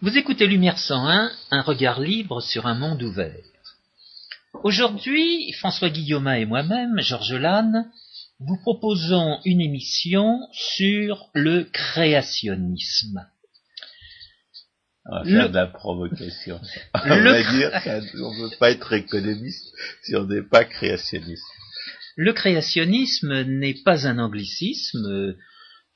Vous écoutez Lumière 101, un regard libre sur un monde ouvert. Aujourd'hui, François Guillaume et moi-même, Georges Lannes, vous proposons une émission sur le créationnisme. On va faire de la provocation. On va dire qu'on ne peut pas être économiste si on n'est pas créationniste. Le créationnisme n'est pas un anglicisme,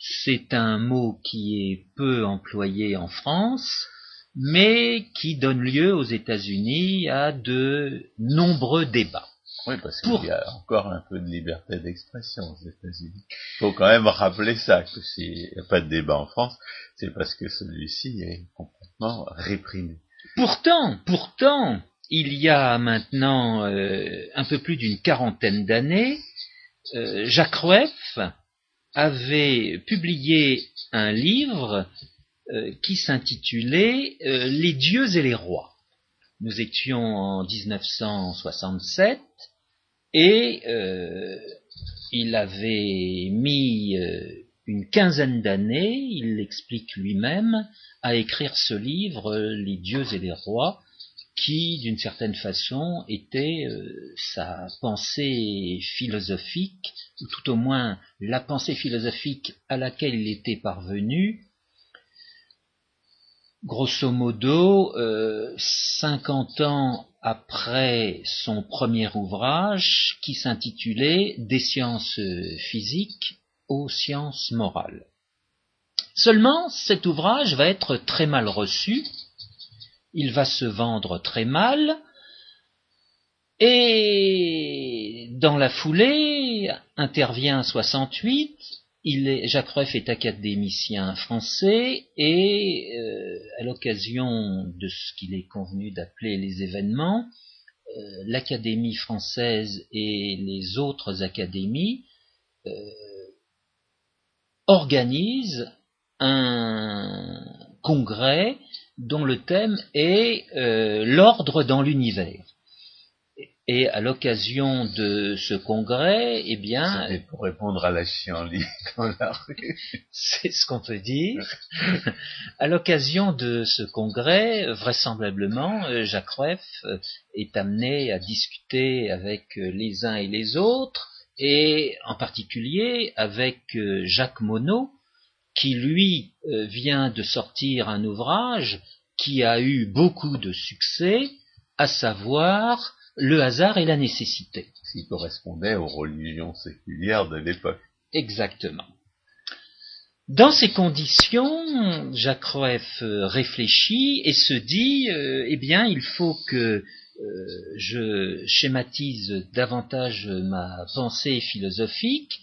c'est un mot qui est peu employé en France, mais qui donne lieu aux États-Unis à de nombreux débats. Oui, parce qu'il y a encore un peu de liberté d'expression aux États-Unis. Il faut quand même rappeler ça, que s'il n'y a pas de débat en France, c'est parce que celui-ci est complètement réprimé. Pourtant, pourtant, il y a maintenant euh, un peu plus d'une quarantaine d'années, euh, Jacques Rueff avait publié un livre qui s'intitulait Les dieux et les rois. Nous étions en 1967 et euh, il avait mis euh, une quinzaine d'années, il l'explique lui-même, à écrire ce livre, Les dieux et les rois, qui, d'une certaine façon, était euh, sa pensée philosophique, ou tout au moins la pensée philosophique à laquelle il était parvenu, grosso modo, euh, 50 ans après son premier ouvrage qui s'intitulait Des sciences physiques aux sciences morales. Seulement, cet ouvrage va être très mal reçu, il va se vendre très mal, et dans la foulée intervient 68 Jacques Rueff est académicien français et euh, à l'occasion de ce qu'il est convenu d'appeler les événements, euh, l'Académie française et les autres académies euh, organisent un congrès dont le thème est l'ordre dans l'univers. Et à l'occasion de ce congrès, eh bien, C'était pour répondre à la chienlit dans la rue. c'est ce qu'on peut dire. à l'occasion de ce congrès, vraisemblablement, euh, Jacques Rueff euh, est amené à discuter avec euh, les uns et les autres, et en particulier avec Jacques Monod, qui lui vient de sortir un ouvrage qui a eu beaucoup de succès, à savoir le hasard et la nécessité. Qui correspondait aux religions séculières de l'époque. Exactement. Dans ces conditions, Jacques Rueff euh, réfléchit et se dit, euh, eh bien, il faut que euh, je schématise davantage ma pensée philosophique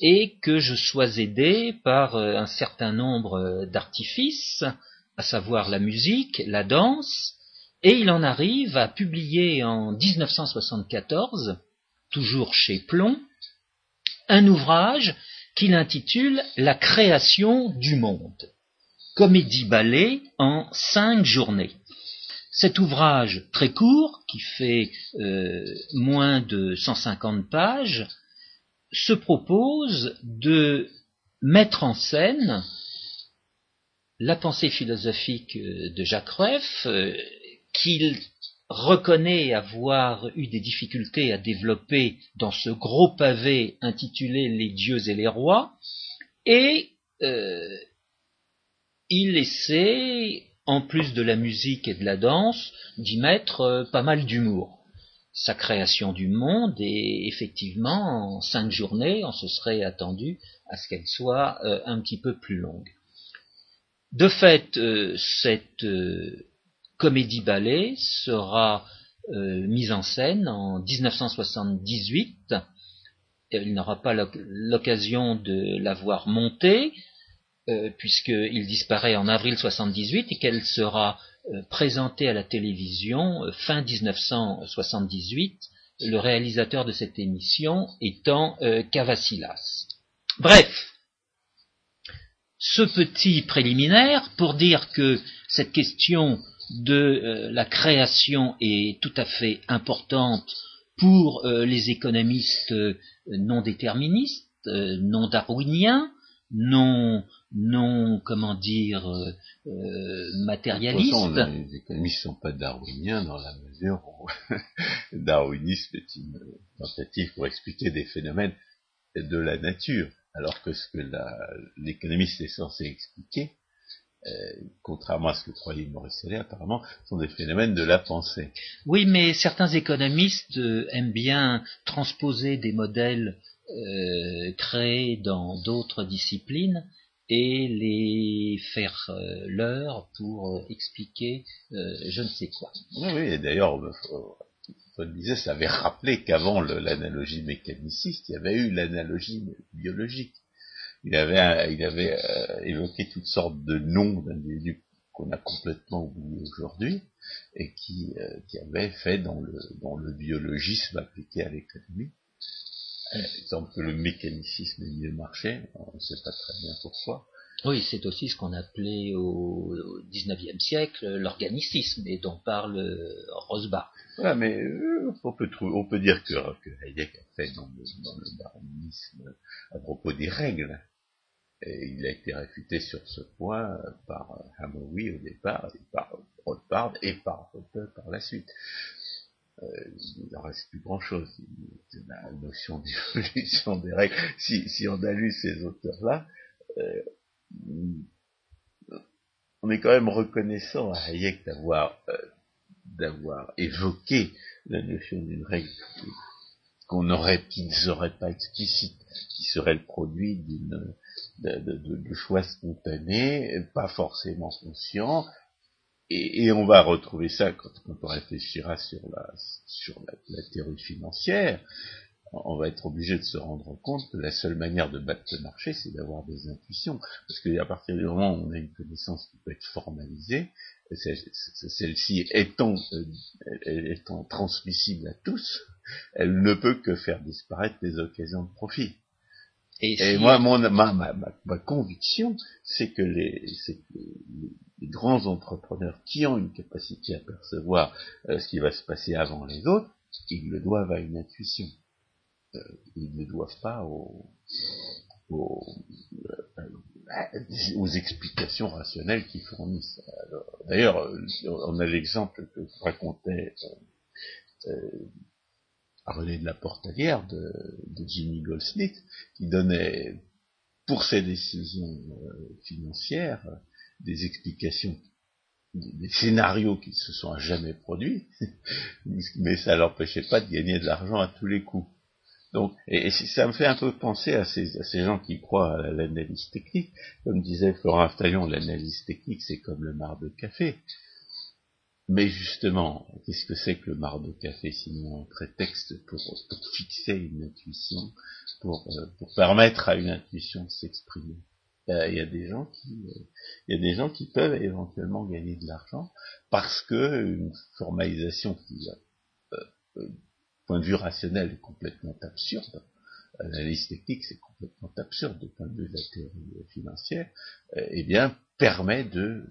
et que je sois aidé par un certain nombre d'artifices, à savoir la musique, la danse, et il en arrive à publier en 1974, toujours chez Plomb, un ouvrage qu'il intitule La création du monde, comédie-ballet en cinq journées. Cet ouvrage très court, qui fait euh, moins de 150 pages, se propose de mettre en scène la pensée philosophique de Jacques Rueff, euh, qu'il reconnaît avoir eu des difficultés à développer dans ce gros pavé intitulé Les dieux et les rois, et euh, il essaie, en plus de la musique et de la danse, d'y mettre euh, pas mal d'humour. Sa création du monde est effectivement en cinq journées, on se serait attendu à ce qu'elle soit euh, un petit peu plus longue. De fait, cette comédie-ballet sera euh, mise en scène en 1978. Il n'aura pas l'occasion de la voir montée, euh, puisqu'il disparaît en avril 78 et qu'elle sera euh, présentée à la télévision fin 1978, le réalisateur de cette émission étant Cavassilas. Bref, ce petit préliminaire pour dire que cette question de euh, la création est tout à fait importante pour euh, les économistes euh, non déterministes, non darwiniens, non, non, comment dire, matérialiste. les économistes ne sont pas darwiniens dans la mesure où darwinisme est une tentative pour expliquer des phénomènes de la nature, alors que ce que l'économiste est censé expliquer, euh, contrairement à ce que croyait Maurice Allais, apparemment, sont des phénomènes de la pensée. Oui, mais certains économistes euh, aiment bien transposer des modèles euh, créés dans d'autres disciplines et les faire leur pour expliquer je ne sais quoi. Oui, oui et d'ailleurs, Paul disait, ça avait rappelé qu'avant l'analogie mécaniciste, il y avait eu l'analogie biologique il avait, il avait euh, évoqué toutes sortes de noms d'individus qu'on a complètement oubliés aujourd'hui et qui, euh, qui avaient fait dans le, dans le biologisme appliqué à l'économie. Exemple, le mécanicisme mieux marché, on ne sait pas très bien pourquoi. Oui, c'est aussi ce qu'on appelait au XIXe siècle l'organicisme et dont parle Rosbach. Voilà, mais euh, on, peut on peut dire que, que Hayek a fait dans le, dans le darwinisme à propos des règles. Et il a été réfuté sur ce point par Hamoui au départ, et par Rothbard et par Popper par la suite. Euh, il n'en reste plus grand-chose. La notion d'évolution des règles, si, on a lu ces auteurs-là, euh, on est quand même reconnaissant à Hayek d'avoir euh, d'avoir évoqué la notion d'une règle qu'on aurait, qui ne serait pas explicite, qui serait le produit d'une de, choix spontanés, pas forcément conscients, et, et, on va retrouver ça quand, quand on réfléchira sur la sur la, la, théorie financière, on va être obligé de se rendre compte que la seule manière de battre le marché, c'est d'avoir des intuitions. Parce qu'à partir du moment où on a une connaissance qui peut être formalisée, celle-ci étant, euh, étant transmissible à tous, elle ne peut que faire disparaître les occasions de profit. Et, moi, mon, ma, ma, ma, conviction, c'est que, les, les, grands entrepreneurs qui ont une capacité à percevoir euh, ce qui va se passer avant les autres, ils le doivent à une intuition. Euh, ils ne doivent pas aux, aux, euh, aux explications rationnelles qu'ils fournissent. D'ailleurs, on a l'exemple que racontait René de la Portalière de, Jimmy Goldsmith, qui donnait pour ses décisions euh, financières des explications, des, scénarios qui se sont jamais produits, mais ça l'empêchait pas de gagner de l'argent à tous les coups. Donc, et, ça me fait un peu penser à ces, gens qui croient à l'analyse technique. Comme disait Florent Aftaillon, l'analyse technique, c'est comme le mar de café. Mais justement, qu'est-ce que c'est que le marc de café sinon un prétexte pour, fixer une intuition, pour, euh, pour, permettre à une intuition de s'exprimer? Il y a des gens qui, euh, des gens qui peuvent éventuellement gagner de l'argent parce que une formalisation qui, euh, point de vue rationnel, est complètement absurde. L'analyse technique, c'est complètement absurde du point de vue de la théorie financière. eh bien, permet de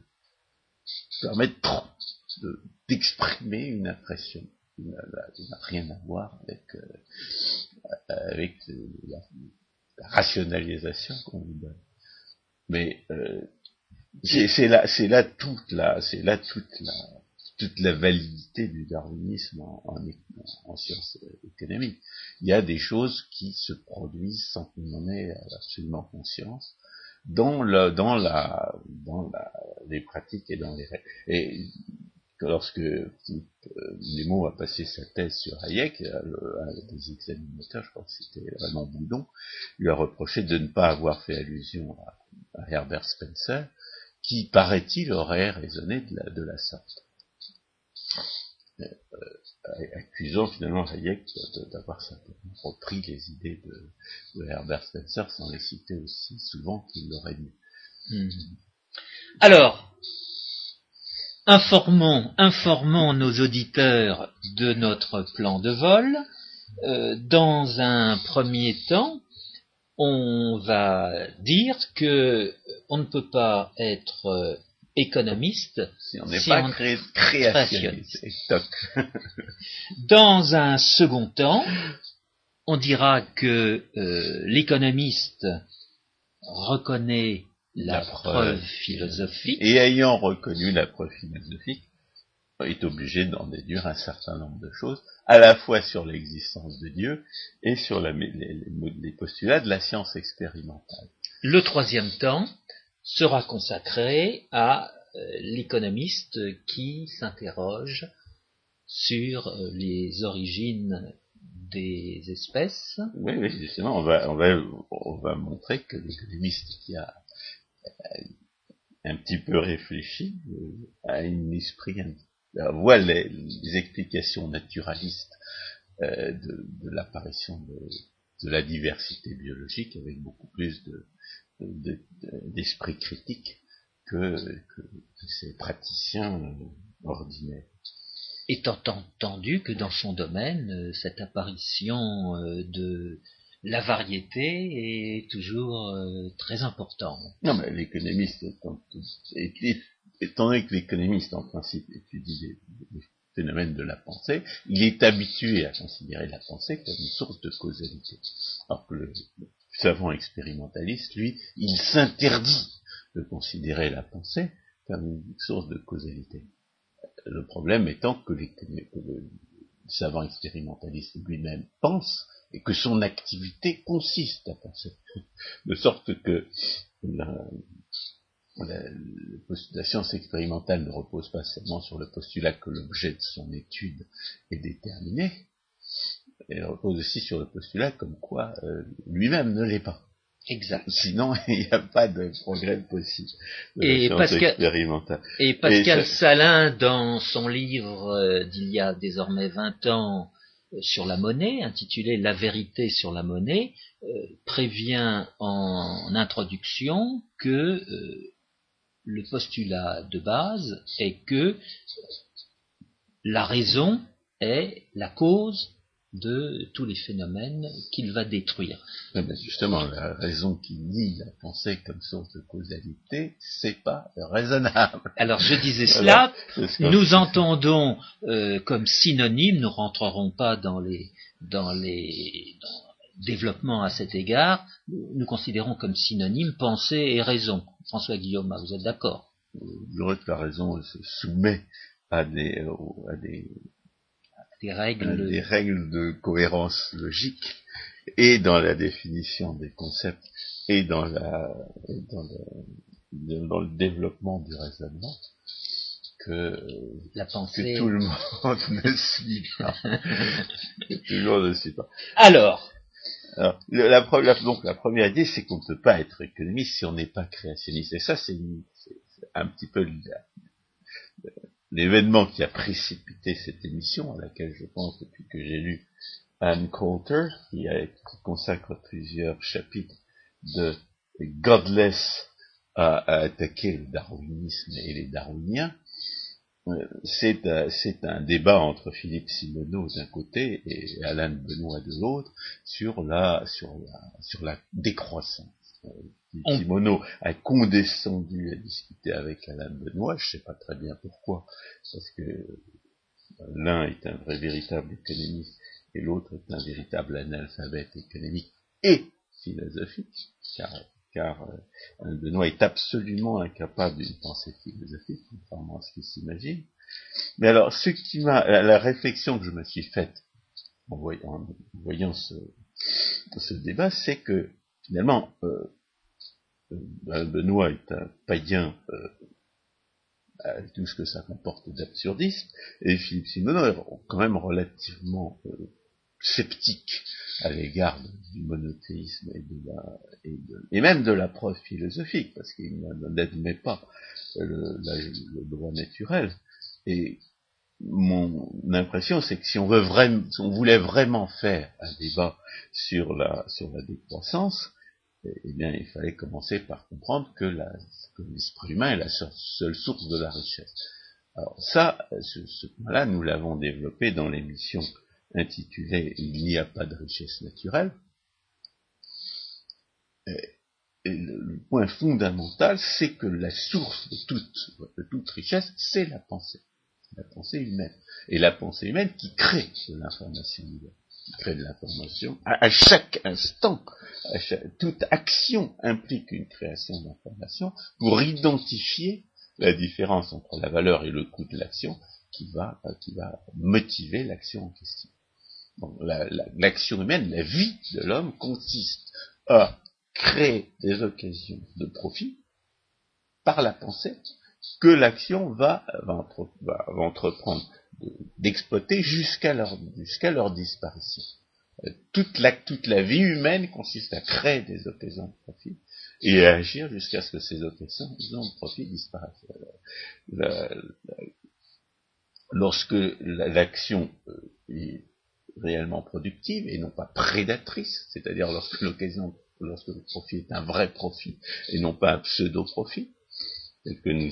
permet de d'exprimer une impression qui n'a rien à voir avec, euh, avec la, rationalisation qu'on lui donne. Mais euh, c'est là, c'est là toute la, c'est là toute la, toute la validité du darwinisme en, en, en, sciences économiques. Il y a des choses qui se produisent sans qu'on en ait absolument conscience dans, le, dans, la, dans la, les pratiques et dans les. Et lorsque euh, Nemo a passé sa thèse sur Hayek, euh, un des examinateurs, je crois que c'était vraiment Boudon, lui a reproché de ne pas avoir fait allusion à, Herbert Spencer, qui, paraît-il, aurait raisonné de la, de la sorte. Euh, accusant finalement Hayek d'avoir simplement repris les idées de, Herbert Spencer sans les citer aussi souvent qu'il l'aurait dû. Hmm. Alors, informons, informons nos auditeurs de notre plan de vol. Euh, dans un premier temps, on va dire que on ne peut pas être euh, économiste si on n'est pas créationniste. dans un second temps, on dira que euh, l'économiste reconnaît la, preuve, philosophique. Et ayant reconnu la preuve philosophique, est obligé d'en déduire un certain nombre de choses, à la fois sur l'existence de Dieu et sur les, postulats de la science expérimentale. Le troisième temps sera consacré à euh, l'économiste qui s'interroge sur euh, les origines des espèces. Oui, oui, justement, on va, on va, on va montrer que l'économiste qui a un petit peu réfléchi euh, a un esprit, voit les, explications naturalistes euh, de, l'apparition de, la diversité biologique avec beaucoup plus d'esprit critique que, que, ces praticiens ordinaires étant entendu que dans son domaine, euh, cette apparition euh, de la variété est toujours euh, très importante. Non, mais l'économiste, étant donné que l'économiste, en principe, étudie les, phénomènes de la pensée, il est habitué à considérer la pensée comme une source de causalité. Alors que le savant expérimentaliste, lui, il s'interdit de considérer la pensée comme une source de causalité. Le problème étant que, le savant expérimentaliste lui-même pense et que son activité consiste à penser. De sorte que la, science expérimentale ne repose pas seulement sur le postulat que l'objet de son étude est déterminé, elle repose aussi sur le postulat comme quoi euh, lui-même ne l'est pas. Exact. Sinon, il n'y a pas de progrès possible. et, Pascal, et Pascal Salin, dans son livre euh, d'il y a désormais 20 ans euh, sur la monnaie, intitulé La vérité sur la monnaie, euh, prévient en introduction que le postulat de base est que la raison est la cause de tous les phénomènes qu'il va détruire. justement, la raison qui nie la pensée comme source de causalité, c'est pas raisonnable. Alors je disais cela, nous entendons euh, comme synonyme, nous rentrerons pas dans les dans les développements à cet égard, nous considérons comme synonyme pensée et raison. François Guillaume, vous êtes d'accord? Je dirais que la raison se soumet à des, à des des règles, des règles de cohérence logique et dans la définition des concepts et dans la dans le, dans le développement du raisonnement que, la pensée... tout le monde ne suit pas. tout le monde ne suit pas. Alors, alors la, donc la première idée, c'est qu'on ne peut pas être économiste si on n'est pas créationniste. Et ça, c'est un petit peu l'événement qui a précipité cette émission, à laquelle je pense depuis que j'ai lu Anne Coulter, qui, consacre plusieurs chapitres de Godless à, attaquer le darwinisme et les darwiniens, euh, euh, c'est un débat entre Philippe Simoneau d'un côté et Alain Benoît de l'autre sur la, sur la, sur la décroissance. Euh, Simoneau a condescendu à discuter avec Alain Benoît, je ne sais pas très bien pourquoi, parce que l'un est un vrai véritable économiste et l'autre est un véritable analphabète économique et philosophique, car, car euh, Alain Benoît est absolument incapable d'une pensée philosophique, contrairement à ce qu'il s'imagine. Mais alors, ce qui m'a, la, réflexion que je me suis faite en voyant, ce, ce, débat, c'est que finalement, euh, euh, Benoît est un païen euh, avec tout ce que ça comporte d'absurdiste, et Philippe Simoneau est quand même relativement euh, sceptique à l'égard du monothéisme et, même de la preuve philosophique, parce qu'il n'admet pas le, droit naturel. Et mon impression, c'est que si on voulait vraiment faire un débat sur la, sur la décroissance, eh bien, il fallait commencer par comprendre que l'esprit humain est la seule source de la richesse. Alors ça, ce, point-là, nous l'avons développé dans l'émission intitulée Il n'y a pas de richesse naturelle. Et, le, point fondamental, c'est que la source de toute, richesse, c'est la pensée. La pensée humaine. Et la pensée humaine qui crée l'information nouvelle. Crée de l'information, à, chaque instant, toute action implique une création d'information pour identifier la différence entre la valeur et le coût de l'action qui va, qui va motiver l'action en question. l'action humaine, la vie de l'homme consiste à créer des occasions de profit par la pensée que l'action va, va, entreprendre d'exploiter jusqu'à leur, jusqu'à leur disparition. Euh, toute la, toute la vie humaine consiste à créer des occasions de profit et à agir jusqu'à ce que ces occasions de profit disparaissent. lorsque l'action euh, est réellement productive et non pas prédatrice, c'est-à-dire lorsque l'occasion, lorsque le profit est un vrai profit et non pas un pseudo-profit, tel que nous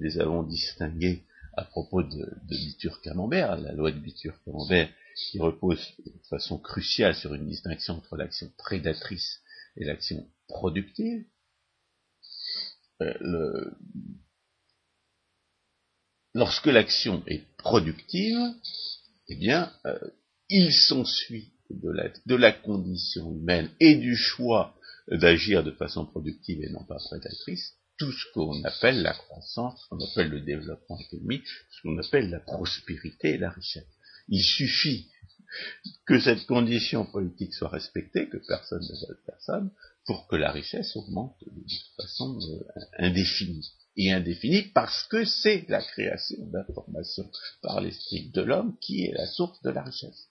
les, avons distingués à propos de, de Bitur-Camembert, la loi de Bitur-Camembert qui repose de façon cruciale sur une distinction entre l'action prédatrice et l'action productive. Euh, lorsque l'action est productive, eh bien, euh, il s'ensuit de la, de la condition humaine et du choix d'agir de façon productive et non pas prédatrice, tout ce qu'on appelle la croissance, ce qu'on appelle le développement économique, ce qu'on appelle la prospérité et la richesse. Il suffit que cette condition politique soit respectée, que personne ne vole personne, pour que la richesse augmente de façon euh, indéfinie. Et indéfinie parce que c'est la création d'informations par l'esprit de l'homme qui est la source de la richesse.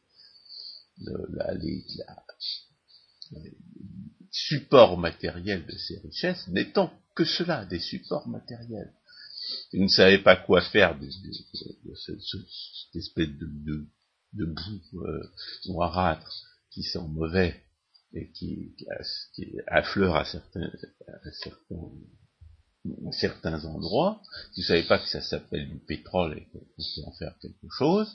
Supports matériels de ces richesses n'étant que cela, des supports matériels. Vous ne savez pas quoi faire de, cette espèce de, de boue euh, noirâtre qui sent mauvais et qui, qui, affleure à certains, à certains, certains endroits, vous savez pas que ça s'appelle du pétrole et qu'on peut en faire quelque chose,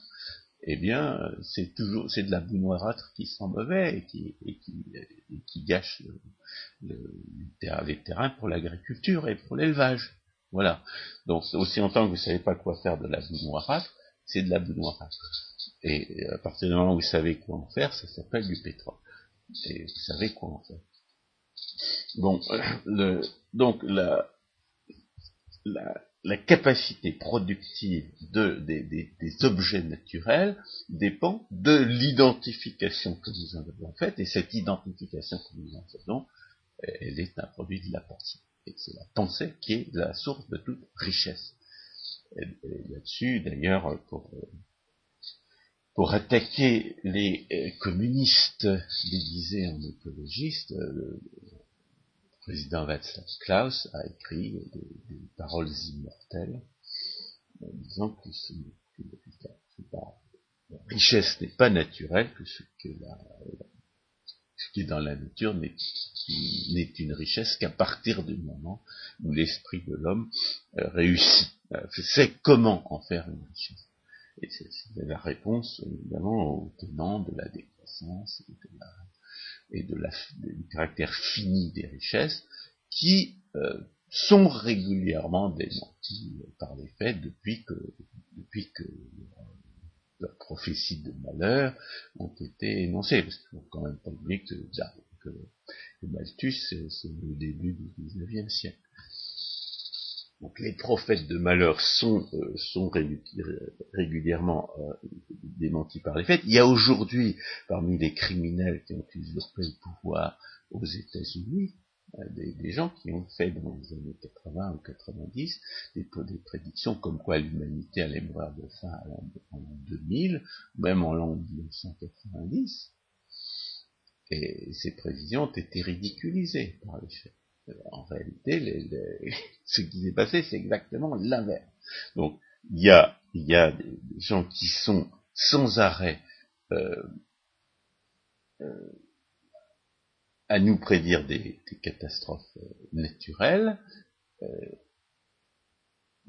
eh bien, c'est toujours, c'est de la boue noirâtre qui sent mauvais et qui, et qui, et qui gâche le, le, les terrains pour l'agriculture et pour l'élevage. Voilà. Donc, aussi longtemps que vous savez pas quoi faire de la boue noirâtre, c'est de la boue noirâtre. Et à partir du moment où vous savez quoi en faire, ça s'appelle du pétrole. Et vous savez quoi en faire. Bon, le, donc la, la, la, capacité productive de, des, objets naturels dépend de l'identification que nous en avons faite, et cette identification que nous en faisons, elle est un produit de la pensée. Et c'est la pensée qui est la source de toute richesse. Là-dessus, d'ailleurs, pour pour attaquer les euh, communistes déguisés en écologistes, euh, président Václav Klaus a écrit des, paroles immortelles en disant que, la richesse n'est pas naturelle, que ce, qui est dans la nature n'est une richesse qu'à partir du moment où l'esprit de l'homme euh, réussit, C'est comment en faire une richesse. Et c'est la réponse, évidemment, au tenant de la décroissance et, de la, du caractère fini des richesses, qui euh, sont régulièrement démentis par les faits depuis que, depuis que leurs prophéties de malheur ont été énoncées. Parce qu'il faut quand même pas oublier que, que, que Malthus, c'est le début du XIXe siècle. Donc les prophètes de malheur sont, euh, sont régulièrement euh, démentis par les faits. Il y a aujourd'hui, parmi les criminels qui ont usurpé le pouvoir aux États-Unis, euh, des, gens qui ont fait dans les années 80 ou 90 des, des prédictions comme quoi l'humanité allait mourir de faim en, en 2000, même en l'an 1990. Et ces prévisions ont été ridiculisées par les faits en réalité, ce qui s'est passé, c'est exactement l'inverse. Donc, il y a, des gens qui sont sans arrêt euh, euh, à nous prédire des, catastrophes euh, naturelles,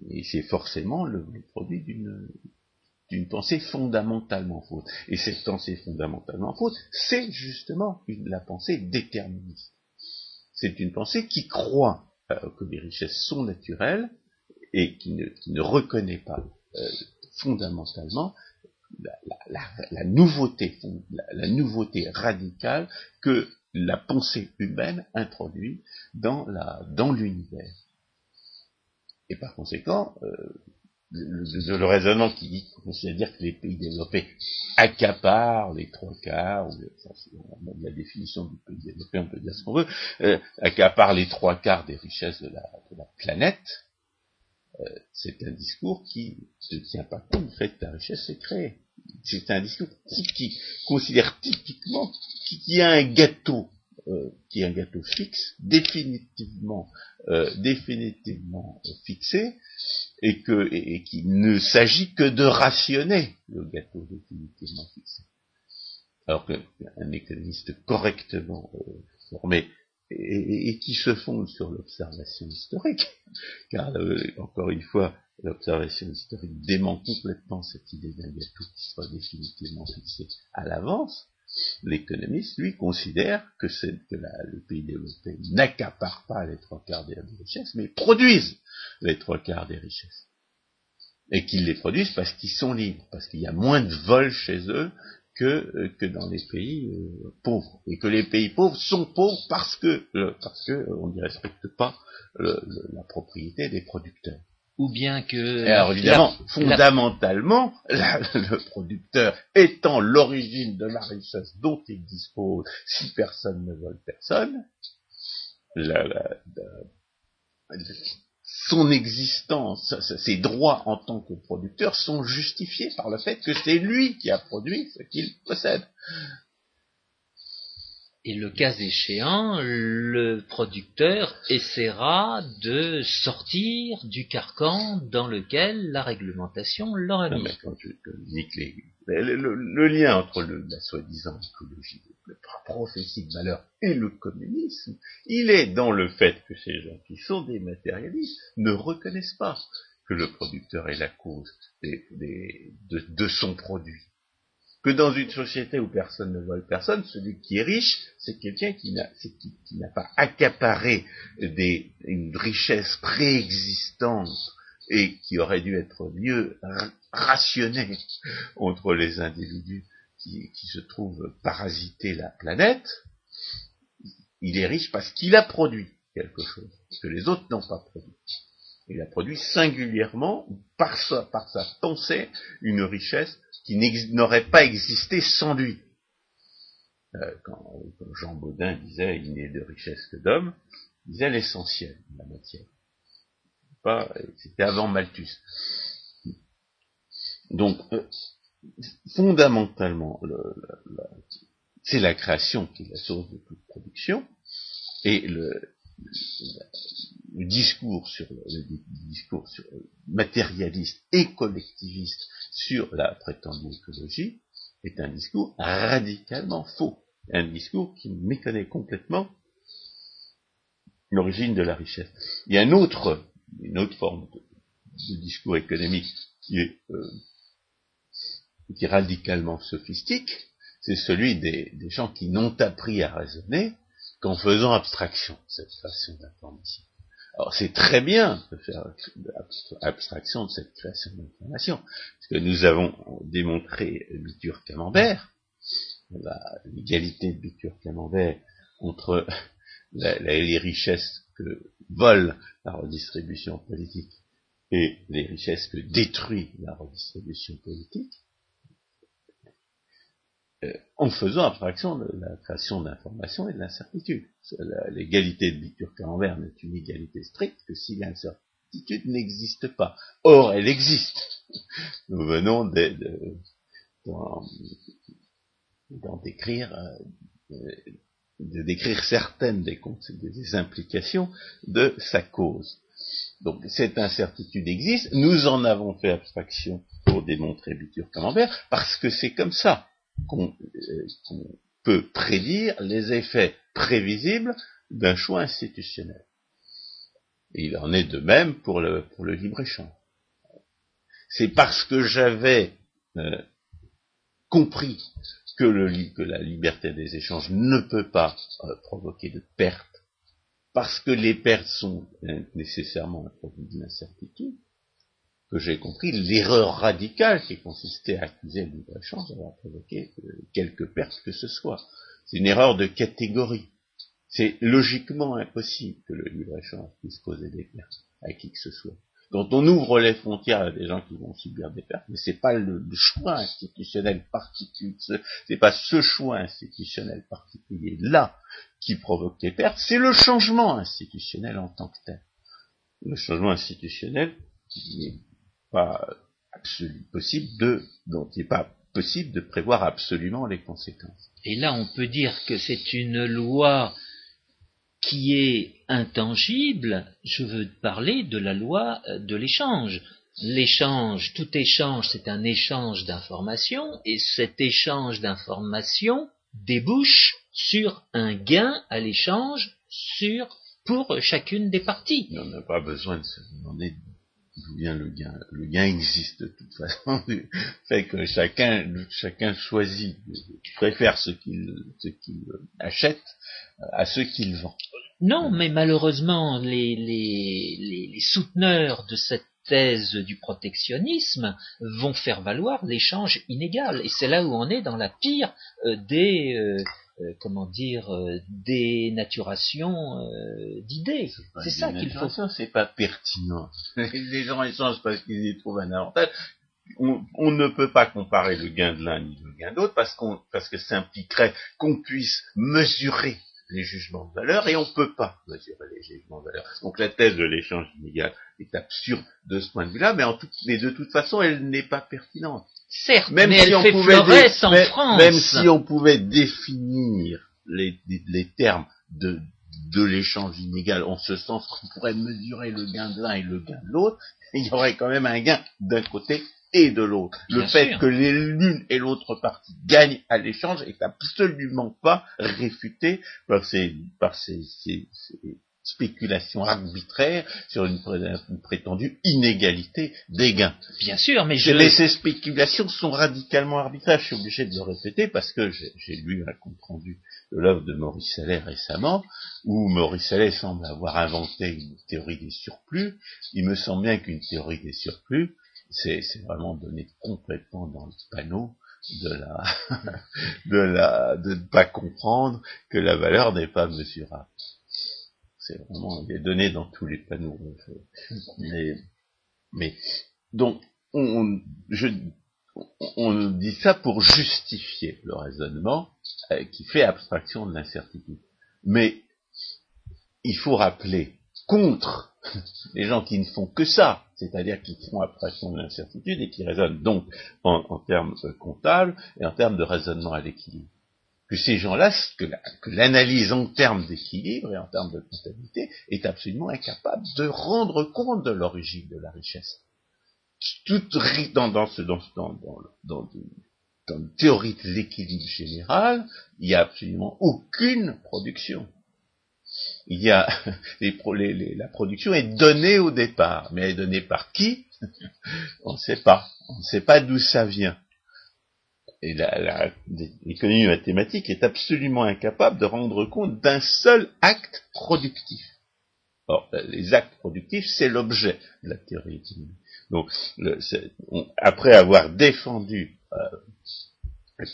et c'est forcément le, produit d'une pensée fondamentalement faute. Et cette pensée fondamentalement faute, c'est justement la pensée déterministe. C'est une pensée qui croit euh, que les richesses sont naturelles et qui ne, reconnaît pas euh, fondamentalement la, nouveauté, radicale que la pensée humaine introduit dans dans l'univers. Et par conséquent, euh, le, raisonnement qui dit, c'est-à-dire que les pays développés accaparent les trois quarts, ou la définition du pays développé, on peut dire ce qu'on veut, euh, accaparent les trois quarts des richesses de la, planète, euh, c'est un discours qui ne tient pas compte du fait que la richesse s'est créée. C'est un discours qui, considère typiquement qu'il y a un gâteau euh, qui est un gâteau fixe, définitivement, définitivement fixé, et que et, qu'il ne s'agit que de rationner le gâteau définitivement fixé. Alors qu'un économiste correctement euh, formé et, qui se fonde sur l'observation historique, car encore une fois, l'observation historique dément complètement cette idée d'un gâteau qui sera définitivement fixé à l'avance, L'économiste, lui, considère que, que le pays développé n'accapare pas les trois quarts des richesses, mais produisent les trois quarts des richesses. Et qu'ils les produisent parce qu'ils sont libres, parce qu'il y a moins de vols chez eux que, euh, que dans les pays euh, pauvres. Et que les pays pauvres sont pauvres parce que, euh, parce que on ne respecte pas la propriété des producteurs ou bien que... alors évidemment, fondamentalement, le producteur étant l'origine de la richesse dont il dispose, si personne ne vole personne, son existence, ses droits en tant que producteur sont justifiés par le fait que c'est lui qui a produit ce qu'il possède. Et le cas échéant, le producteur essaiera de sortir du carcan dans lequel la réglementation l'aurait mis. le, lien entre la soi-disant écologie, la prophétie de malheur et le communisme, il est dans le fait que ces gens qui sont des matérialistes ne reconnaissent pas que le producteur est la cause de son produit que dans une société où personne ne vole personne, celui qui est riche, c'est quelqu'un qui n'a pas accaparé une richesse préexistante et qui aurait dû être mieux rationnée entre les individus qui se trouvent parasiter la planète. Il est riche parce qu'il a produit quelque chose que les autres n'ont pas produit. Il a produit singulièrement, par sa, pensée, une richesse qui n'aurait pas existé sans lui. Euh, quand, Jean Baudin disait il n'est de richesse que d'homme, il disait l'essentiel de la matière. C'était avant Malthus. Donc, euh, fondamentalement, c'est la création qui est la source de toute production, et le, le discours sur le, discours sur, matérialiste et collectiviste sur la prétendue écologie est un discours radicalement faux, un discours qui méconnaît complètement l'origine de la richesse. Il y a une autre, une autre forme de, discours économique qui est, euh, qui est radicalement sophistique, c'est celui des, des gens qui n'ont appris à raisonner qu'en faisant abstraction de cette façon d'information. Alors c'est très bien de faire abstraction de cette création d'information, parce que nous avons démontré Bitur-Camembert, l'égalité de Bitur-Camembert entre les richesses que vole la redistribution politique et les richesses que détruit la redistribution politique, en faisant abstraction de la création d'informations et de l'incertitude. L'égalité de Bitur-Camembert n'est une égalité stricte que si l'incertitude n'existe pas. Or, elle existe. Nous venons d'en décrire, euh, de décrire certaines des, implications de sa cause. Donc cette incertitude existe, nous en avons fait abstraction pour démontrer Bitur-Camembert, parce que c'est comme ça. Euh, qu'on peut prédire les effets prévisibles d'un choix institutionnel. il en est de même pour le, pour le libre-échange. C'est parce que j'avais euh, compris que, le, que, la liberté des échanges ne peut pas euh, provoquer de pertes, parce que les pertes sont nécessairement un produit d'incertitude, que j'ai compris l'erreur radicale qui consistait à accuser le libre-échange d'avoir provoqué euh, quelque perte que ce soit. C'est une erreur de catégorie. C'est logiquement impossible que le libre-échange puisse causer des pertes à qui que ce soit. Quand on ouvre les frontières à des gens qui vont subir des pertes, mais c'est pas le, choix institutionnel particulier, c'est pas ce choix institutionnel particulier là qui provoque des pertes, c'est le changement institutionnel en tant que tel. Le changement institutionnel qui pas absolu, possible de, dont il n'est pas possible de prévoir absolument les conséquences. Et là, on peut dire que c'est une loi qui est intangible, je veux parler de la loi euh, de l'échange. L'échange, tout échange, c'est un échange d'informations, et cet échange d'informations débouche sur un gain à l'échange sur pour chacune des parties. On n'a pas besoin de se demander vient le gain. Le gain existe de toute façon, fait que chacun, chacun choisit, préfère ce qu'il achète à ce qu'il vend. Non, mais malheureusement, les, les, les, souteneurs de cette thèse du protectionnisme vont faire valoir l'échange inégal. Et c'est là où on est dans la pire euh, des, euh, euh, comment dire, des naturations d'idées. C'est ça qu'il faut. C'est pas pertinent. Les gens échangent parce qu'ils y trouvent un avantage. On, on, ne peut pas comparer le gain de l'un ni le gain d'autre parce, qu'on, parce que ça impliquerait qu'on puisse mesurer les jugements de valeur et on ne peut pas mesurer les jugements de valeur. Donc la thèse de l'échange inégal est absurde de ce point de vue-là, mais, mais de toute façon, elle n'est pas pertinente. Certes, même mais si elle on fait pouvait en France. Même si on pouvait définir les, les termes de, de l'échange inégal en ce sens qu'on pourrait mesurer le gain de l'un et le gain de l'autre, il y aurait quand même un gain d'un côté et de l'autre. Le fait que l'une et l'autre partie gagnent à l'échange est absolument pas réfuté par ces, par ces, spéculations arbitraires sur une, prétendue inégalité des gains. Bien sûr, mais je... ces spéculations sont radicalement arbitraires. Je suis obligé de le répéter parce que j'ai lu un compte rendu de l'œuvre de Maurice Allais récemment, où Maurice Allais semble avoir inventé une théorie des surplus. Il me semble bien qu'une théorie des surplus, c'est vraiment donné complètement dans le panneau de la de la de ne pas comprendre que la valeur n'est pas mesurable. C'est vraiment il est donné dans tous les panneaux. Mais, mais donc on, je, on dit ça pour justifier le raisonnement euh, qui fait abstraction de l'incertitude. Mais il faut rappeler contre les gens qui ne font que ça, c'est-à-dire qui font abstraction de l'incertitude et qui raisonnent donc en, termes euh, comptables et en termes de raisonnement à l'équilibre. Que ces gens-là, que l'analyse en termes d'équilibre et en termes de comptabilité est absolument incapable de rendre compte de l'origine de la richesse. Tout, dans, dans, dans, dans, dans, dans une théorie de l'équilibre général, il n'y a absolument aucune production il y a la production est donnée au départ, mais elle est donnée par qui? On ne sait pas. On ne sait pas d'où ça vient. Et l'économie mathématique est absolument incapable de rendre compte d'un seul acte productif. Or, les actes productifs, c'est l'objet de la théorie économique. Donc, après avoir défendu euh,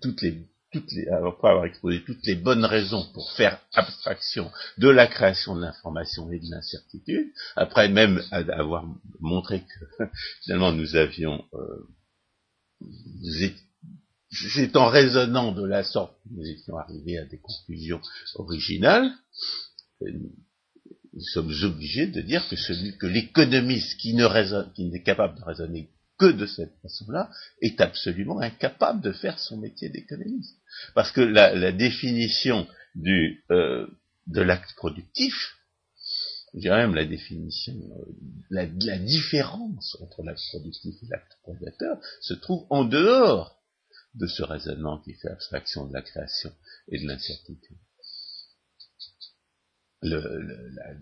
toutes les toutes les, après avoir exposé toutes les bonnes raisons pour faire abstraction de la création de l'information et de l'incertitude, après même avoir montré que finalement nous avions, euh, c'est en raisonnant de la sorte que nous étions arrivés à des conclusions originales, nous sommes obligés de dire que celui que l'économiste qui ne raisonne, qui n'est capable de raisonner que de cette façon-là, est absolument incapable de faire son métier d'économiste. Parce que la, définition euh, de l'acte productif, je dirais même la définition, euh, la, la, différence entre l'acte productif et l'acte prédateur, se trouve en dehors de ce raisonnement qui fait abstraction de la création et de l'incertitude. Le, la,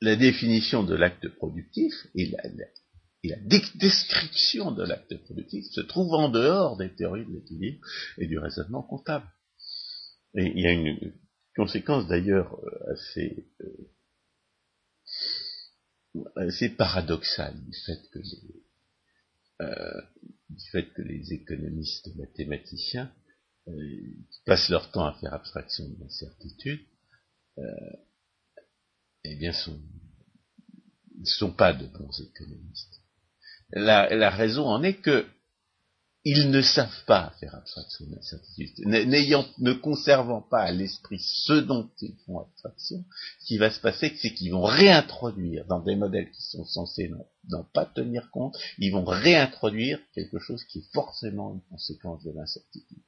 la, définition de l'acte productif et la, la description de l'acte productif se trouve en dehors des théories de l'équilibre et du raisonnement comptable. Et il y a une conséquence d'ailleurs assez, euh, euh, c'est paradoxal du fait que les, euh, du fait que les économistes mathématiciens euh, passent leur temps à faire abstraction de l'incertitude, eh bien, sont, ne sont pas de bons économistes. La raison en est que ils ne savent pas faire abstraction de l'incertitude. N'ayant, ne conservant pas à l'esprit ce dont ils font abstraction, ce qui va se passer, c'est qu'ils vont réintroduire dans des modèles qui sont censés n'en pas tenir compte, ils vont réintroduire quelque chose qui est forcément une conséquence de l'incertitude.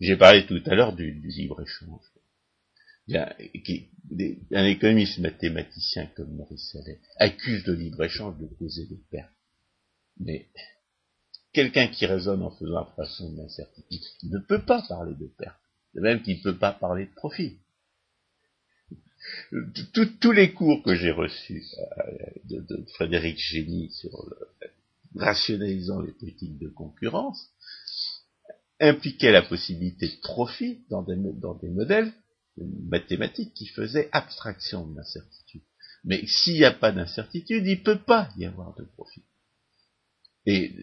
J'ai parlé tout à l'heure du, libre-échange. Un économiste mathématicien comme Maurice Sallet accuse le libre-échange de causer des pertes. Mais quelqu'un qui raisonne en faisant abstraction de l'incertitude ne peut pas parler de perte, de même qu'il ne peut pas parler de profit. tous les cours que j'ai reçus euh, de, Frédéric Génie sur rationalisant les politiques de concurrence impliquaient la possibilité de profit dans des, dans des modèles mathématiques qui faisaient abstraction de l'incertitude. Mais s'il n'y a pas d'incertitude, il ne peut pas y avoir de profit. Et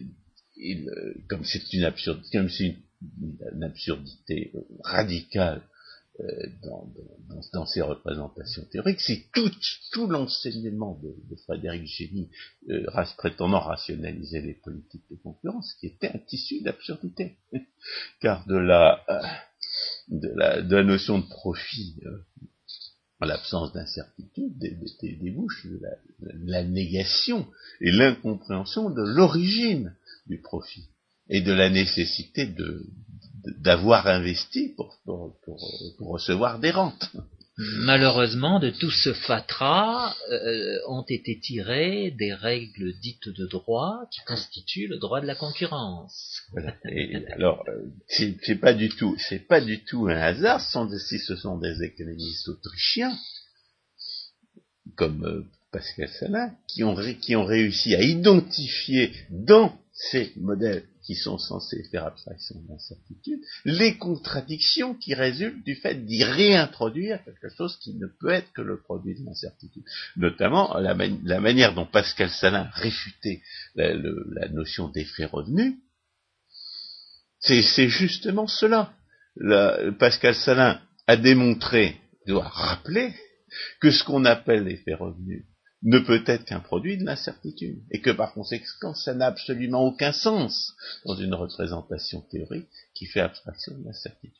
euh, comme c'est une absurdité, comme c'est une, absurdité radicale euh, dans, dans, dans, ces représentations théoriques, c'est tout, tout l'enseignement de, Frédéric Génie euh, prétendant rationaliser les politiques de concurrence, qui était un tissu d'absurdité, car de la, euh, de la, de la notion de profit en l'absence d'incertitude, débouche des, la, négation et l'incompréhension de l'origine du profit et de la nécessité de d'avoir investi pour, pour, pour, recevoir des rentes. Malheureusement, de tout ce fatras euh, ont été tirées des règles dites de droit qui constituent le droit de la concurrence. Voilà. Et alors, euh, c'est pas du tout, c'est pas du tout un hasard. Si ce sont des économistes autrichiens, comme euh, Pascal Salin, qui ont, qui ont réussi à identifier dans ces modèles qui sont censés faire abstraction de l'incertitude, les contradictions qui résultent du fait d'y réintroduire quelque chose qui ne peut être que le produit de l'incertitude. Notamment la, manière dont Pascal Salin réfutait la, la notion d'effet revenu, c'est justement cela. Pascal Salin a démontré, doit rappeler, que ce qu'on appelle l'effet revenu ne peut être qu'un produit de l'incertitude, et que par conséquent, ça n'a absolument aucun sens dans une représentation théorique qui fait abstraction de l'incertitude.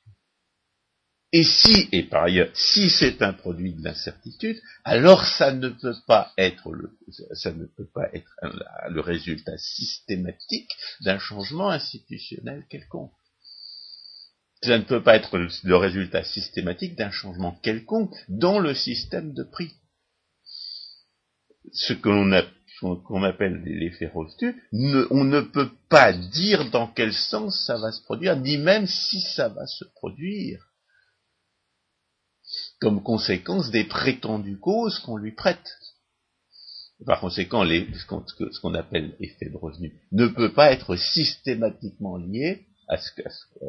Et si, et par ailleurs, si c'est un produit de l'incertitude, alors ça ne peut pas être le, résultat systématique d'un changement institutionnel quelconque. Ça ne peut pas être le résultat systématique d'un changement quelconque dans le système de prix ce que l'on appelle l'effet Rostu, on ne peut pas dire dans quel sens ça va se produire, ni même si ça va se produire, comme conséquence des prétendues causes qu'on lui prête. Par conséquent, ce qu'on appelle effet de revenu ne peut pas être systématiquement lié à ce,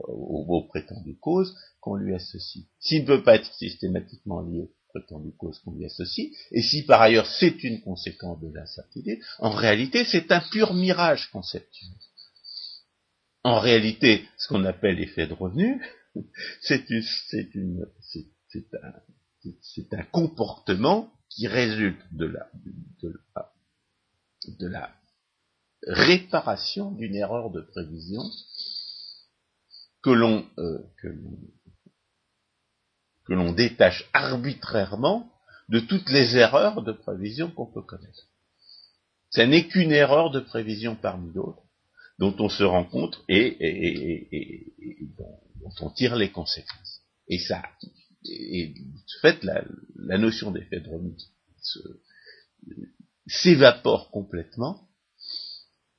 aux prétendues causes qu'on lui associe. S'il ne peut pas être systématiquement lié prétendue cause qu'on lui associe, et si par ailleurs c'est une conséquence de l'incertitude, en réalité c'est un pur mirage conceptuel. En réalité, ce qu'on appelle l'effet de revenu, c'est un, comportement qui résulte de la réparation d'une erreur de prévision que l'on euh, que l'on détache arbitrairement de toutes les erreurs de prévision qu'on peut connaître. Ce n'est qu'une erreur de prévision parmi d'autres dont on se rend compte et, dont, on tire les conséquences. Et ça, et de fait, la, la notion d'effet de remise s'évapore complètement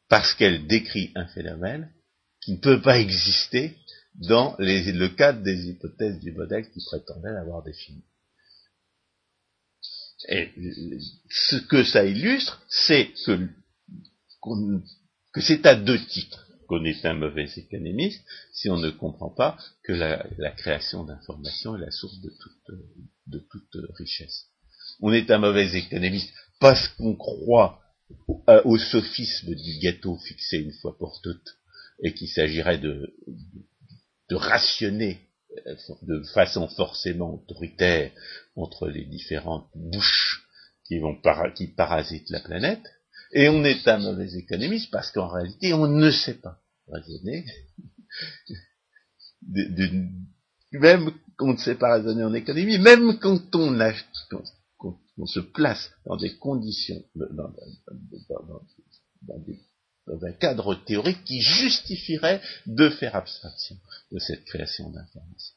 parce qu'elle décrit un phénomène qui ne peut pas exister dans le cadre des hypothèses du modèle qui prétendait l'avoir défini. Et ce que ça illustre, c'est que, c'est à deux titres qu'on est un mauvais économiste si on ne comprend pas que la, création d'informations est la source de toute, richesse. On est un mauvais économiste parce qu'on croit au, sophisme du gâteau fixé une fois pour toutes, et qu'il s'agirait de rationner euh, de façon forcément autoritaire entre les différentes bouches qui, vont parasitent la planète, et on est un mauvais économiste parce qu'en réalité on ne sait pas raisonner, même qu'on ne sait pas raisonner en économie, même quand on, on se place dans des conditions, dans, un cadre théorique qui justifierait de faire abstraction de cette création d'informations.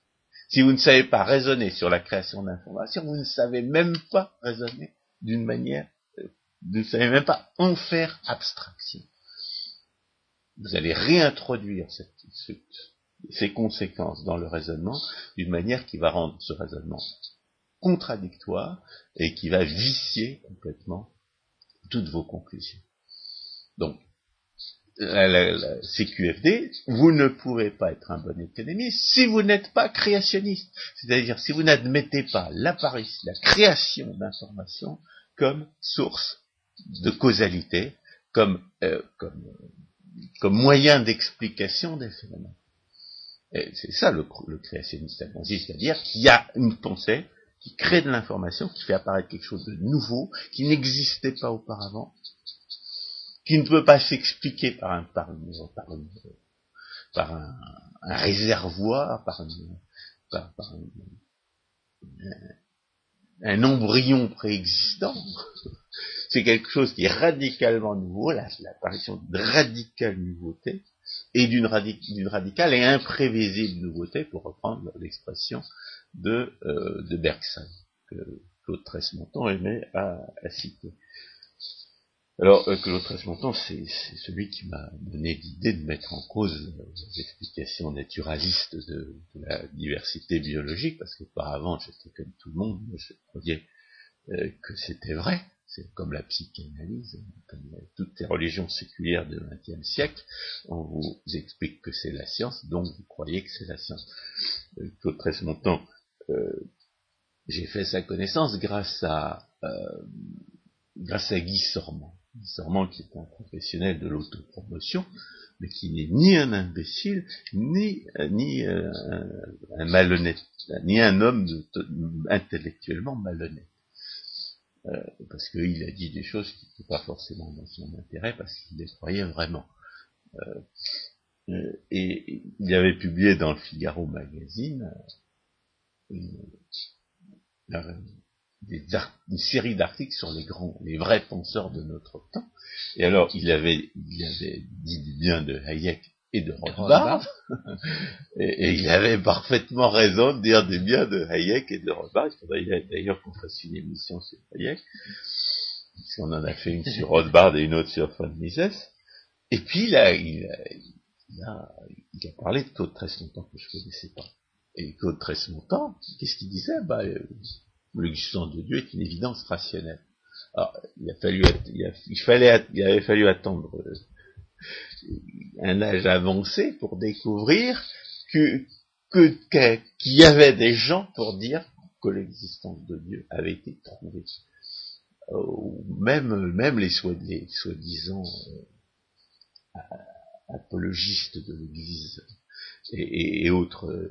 Si vous ne savez pas raisonner sur la création d'informations, vous ne savez même pas raisonner d'une manière, euh, vous ne savez même pas en faire abstraction. Vous allez réintroduire cette, ces conséquences dans le raisonnement d'une manière qui va rendre ce raisonnement contradictoire et qui va vicier complètement toutes vos conclusions. Donc, CQFD, vous ne pouvez pas être un bon économiste si vous n'êtes pas créationniste. C'est-à-dire si vous n'admettez pas l'apparition, la création d'informations comme source de causalité, comme, euh, comme, comme moyen d'explication des phénomènes. C'est ça le, le créationniste, c'est-à-dire qu'il y a une pensée qui crée de l'information, qui fait apparaître quelque chose de nouveau, qui n'existait pas auparavant, qui ne peut pas s'expliquer par un, par, par, un, réservoir, par, un, embryon préexistant. C'est quelque chose qui est radicalement nouveau, l'apparition d'une radicale nouveauté, et d'une radicale et imprévisible nouveauté, pour reprendre l'expression de, euh, de Bergson, que Claude Tresmontant aimait à, citer. Alors, euh, Claude Tresmontant, c'est celui qui m'a donné l'idée de mettre en cause l'explication naturaliste de, la diversité biologique, parce qu'auparavant, j'étais comme tout le monde, je croyais euh, que c'était vrai, c'est comme la psychanalyse, comme toutes les religions séculières du XXe siècle, on vous explique que c'est la science, donc vous croyez que c'est la science. Euh, Claude Tresmontant euh, j'ai fait sa connaissance grâce à euh, grâce à Guy Sormand. Sormand qui est un professionnel de l'autopromotion, mais qui n'est ni un imbécile, ni, ni euh, un, malhonnête, ni un homme intellectuellement malhonnête. parce qu'il a dit des choses qui n'étaient pas forcément dans son intérêt, parce qu'il les croyait vraiment. et il avait publié dans le Figaro magazine une, une série d'articles sur les grands, les vrais penseurs de notre temps. Et alors, il avait, il avait dit du bien de Hayek et de Rothbard, et, il avait parfaitement raison de dire du bien de Hayek et de Rothbard. Il faudrait d'ailleurs qu'on fasse une émission sur Hayek, puisqu'on en a fait une sur Rothbard et une autre sur von Mises. Et puis là, il a, il a, il a parlé de Claude très longtemps que je connaissais pas et Claude Tresmontant, qu'est-ce qu'il disait? Bah, euh, L'existence de Dieu est une évidence rationnelle. Alors, il a fallu, il, fallait, il avait fallu attendre euh, un âge avancé pour découvrir que qu'il y avait des gens pour dire que l'existence de Dieu avait été trouvée. Euh, même, même les soi-disant apologistes de l'Église et, autres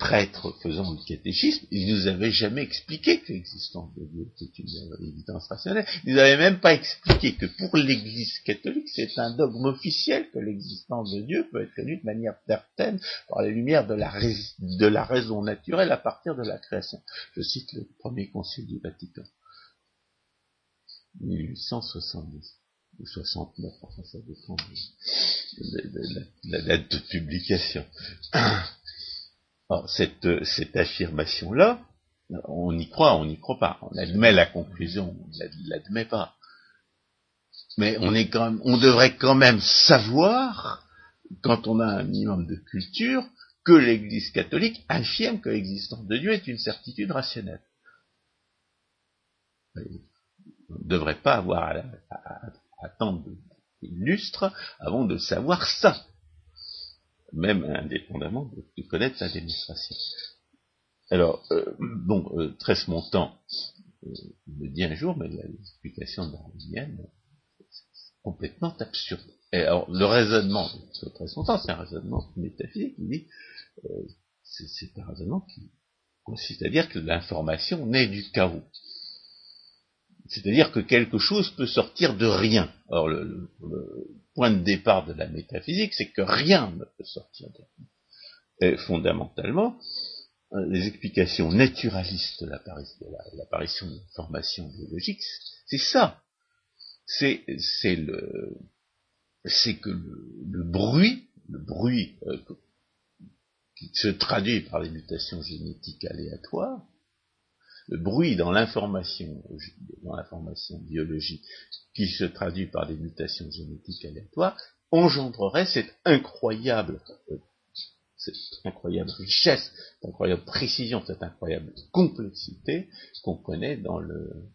prêtre faisant le catéchisme, il nous avait jamais expliqué que l'existence de Dieu était une évidence rationnelle. Il nous avait même pas expliqué que pour l'Église catholique, c'est un dogme officiel que l'existence de Dieu peut être connue de manière certaine par la lumière de la, de la raison naturelle à partir de la création. Je cite le premier concile du Vatican, 1870 ou 69, enfin ça dépend de, la, date de publication. Alors, cette, affirmation-là, on y croit, on n'y croit pas. On admet la conclusion, on ne l'admet pas. Mais on, est quand même, on devrait quand même savoir, quand on a un minimum de culture, que l'Église catholique affirme que l'existence de Dieu est une certitude rationnelle. On ne devrait pas avoir à, attendre des lustres avant de savoir ça, même indépendamment de, connaître sa démonstration. Alors, euh, bon, euh, Tresse Montant euh, me dit un jour, mais l'explication darwinienne c'est complètement absurde. Et alors, le raisonnement de Tresse Montant, c'est un raisonnement métaphysique. Il dit, euh, c'est un raisonnement qui consiste à dire que l'information naît du chaos. C'est-à-dire que quelque chose peut sortir de rien. Or, le, point de départ de la métaphysique, c'est que rien ne peut sortir de rien. Et fondamentalement, euh, les explications naturalistes de l'apparition de l'information biologique, c'est ça. C'est que le, bruit, le bruit euh, qui se traduit par les mutations génétiques aléatoires, le bruit dans l'information, dans l'information biologique, qui se traduit par des mutations génétiques aléatoires, engendrerait cette incroyable, euh, cette incroyable richesse, cette incroyable précision, cette incroyable complexité qu'on connaît dans le,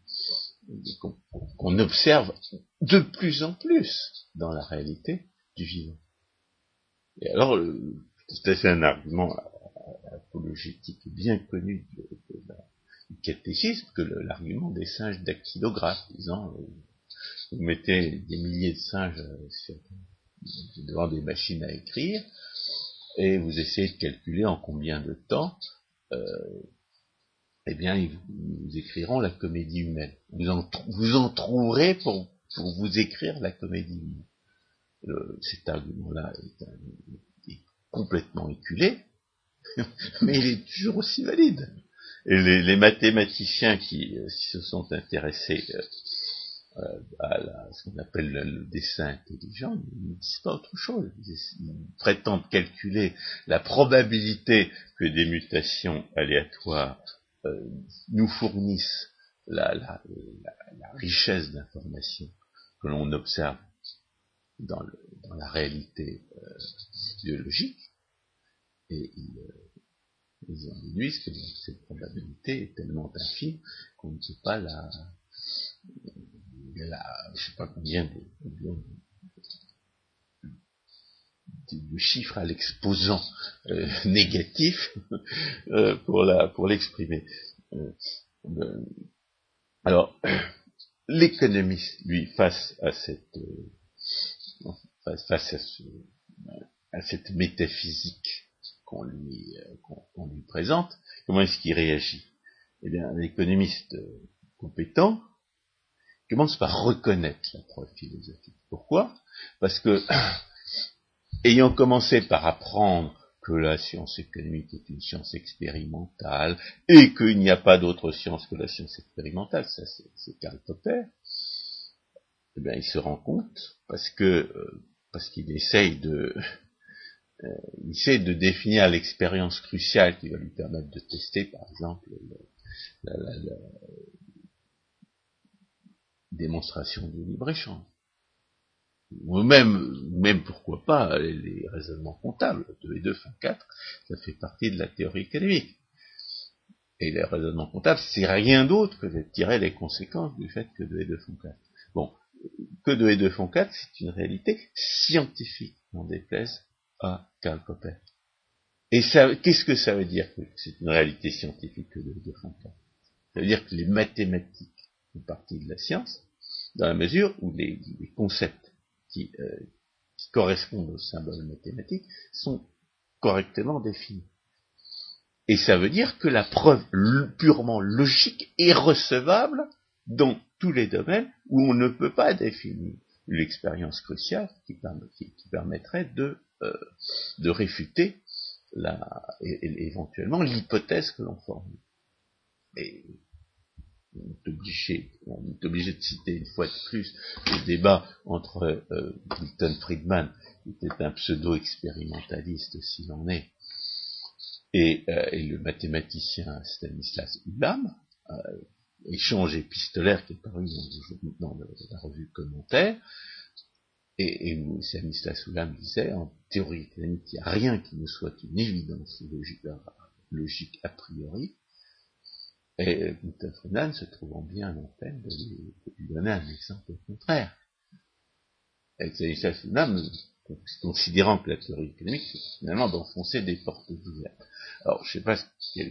qu'on observe de plus en plus dans la réalité du vivant. Et alors, c'est un argument apologétique bien connu de, la catéchisme que l'argument des singes dactylographes, disant euh, vous mettez des milliers de singes euh, devant des machines à écrire, et vous essayez de calculer en combien de temps, euh, eh bien, ils vous, écriront la comédie humaine. Vous en, vous trouverez pour, pour, vous écrire la comédie humaine. cet argument-là est, est, complètement éculé, mais il est toujours aussi valide. Et les, mathématiciens qui, euh, se sont intéressés euh, euh, à ce qu'on appelle le, dessin intelligent ne disent pas autre chose. Ils, prétendent calculer la probabilité que des mutations aléatoires nous fournissent la, richesse d'informations que l'on observe dans, la réalité biologique. Que cette probabilité est tellement infime qu'on ne sait pas la, la je sais pas combien de, chiffres à l'exposant euh, négatif euh, pour la pour l'exprimer. Euh, alors l'économiste, lui, face à cette face à, ce, à cette métaphysique qu'on lui, euh, présente, comment est-ce qu'il réagit? Eh bien, un économiste euh, compétent commence par reconnaître la preuve philosophique. Pourquoi? Parce que, ayant commencé par apprendre que la science économique est une science expérimentale et qu'il n'y a pas d'autre science que la science expérimentale, ça c'est Karl Popper, eh bien, il se rend compte parce que euh, parce qu'il essaye de euh, il essaie de définir l'expérience cruciale qui va lui permettre de tester, par exemple, la, démonstration du libre-échange. Ou même, même pourquoi pas, les, raisonnements comptables, 2 et 2 font 4, ça fait partie de la théorie économique. Et les raisonnements comptables, c'est rien d'autre que de tirer les conséquences du fait que 2 et 2 font 4. Bon, que 2 et 2 font 4, c'est une réalité scientifique, n'en déplaise à Karl. Et qu'est-ce que ça veut dire que c'est une réalité scientifique de, de Fontaine Ça veut dire que les mathématiques font partie de la science, dans la mesure où les, concepts qui, euh, correspondent aux symboles mathématiques sont correctement définis. Et ça veut dire que la preuve purement logique est recevable dans tous les domaines où on ne peut pas définir l'expérience cruciale qui, permettrait de, de réfuter éventuellement l'hypothèse que l'on formule. Et on est, obligé, on est obligé de citer une fois de plus le débat entre euh, Milton Friedman, qui était un pseudo-expérimentaliste s'il en est, et, euh, le mathématicien Stanislas Ulam, euh, échange épistolaire qui est paru dans, la revue Commentaire, et, et où Stanislas Soulam disait, en théorie économique, il n'y a rien qui ne soit une évidence logique, a priori, et Milton Friedman se trouvant bien en peine de lui, donner un exemple contraire. Et Stanislas Soulam, considérant que la théorie économique, c'est finalement d'enfoncer des portes ouvertes. Alors, je ne sais pas si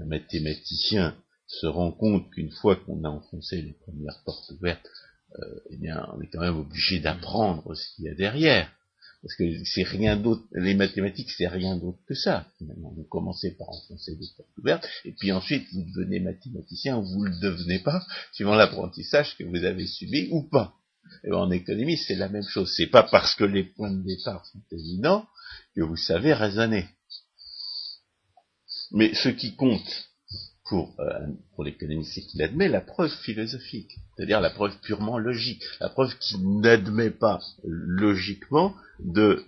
un mathématicien se rend compte qu'une fois qu'on a enfoncé les premières portes ouvertes, eh bien, on est quand même obligé d'apprendre ce qu'il y a derrière. Parce que c'est rien d'autre, les mathématiques, c'est rien d'autre que ça, finalement. Vous commencez par enfoncer des portes ouvertes, et puis ensuite vous devenez mathématicien ou vous ne le devenez pas, suivant l'apprentissage que vous avez subi ou pas. En économie, c'est la même chose. C'est pas parce que les points de départ sont évidents que vous savez raisonner. Mais ce qui compte pour, euh, pour l'économie, c'est qu'il admet la preuve philosophique, c'est-à-dire la preuve purement logique, la preuve qui n'admet pas logiquement de,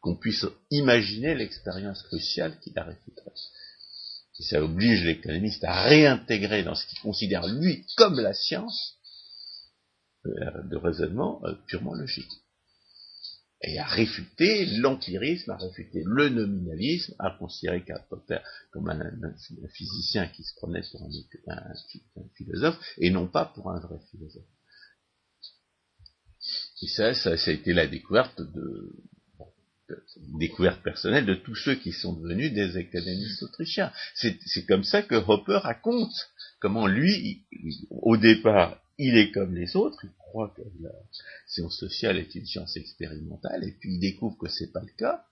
qu'on puisse imaginer l'expérience cruciale qui la réfuterait. Et ça oblige l'économiste à réintégrer dans ce qu'il considère lui comme la science euh, de raisonnement euh, purement logique et à réfuter l'empirisme, à réfuter le nominalisme, à considérer qu'un comme un, physicien qui se prenait pour un, philosophe, et non pas pour un vrai philosophe. Et ça, ça, a été la découverte de, découverte personnelle de tous ceux qui sont devenus des économistes autrichiens. C'est comme ça que Hopper raconte comment lui, au départ, il est comme les autres, croit que la science sociale est une science expérimentale, et puis il découvre que c'est pas le cas,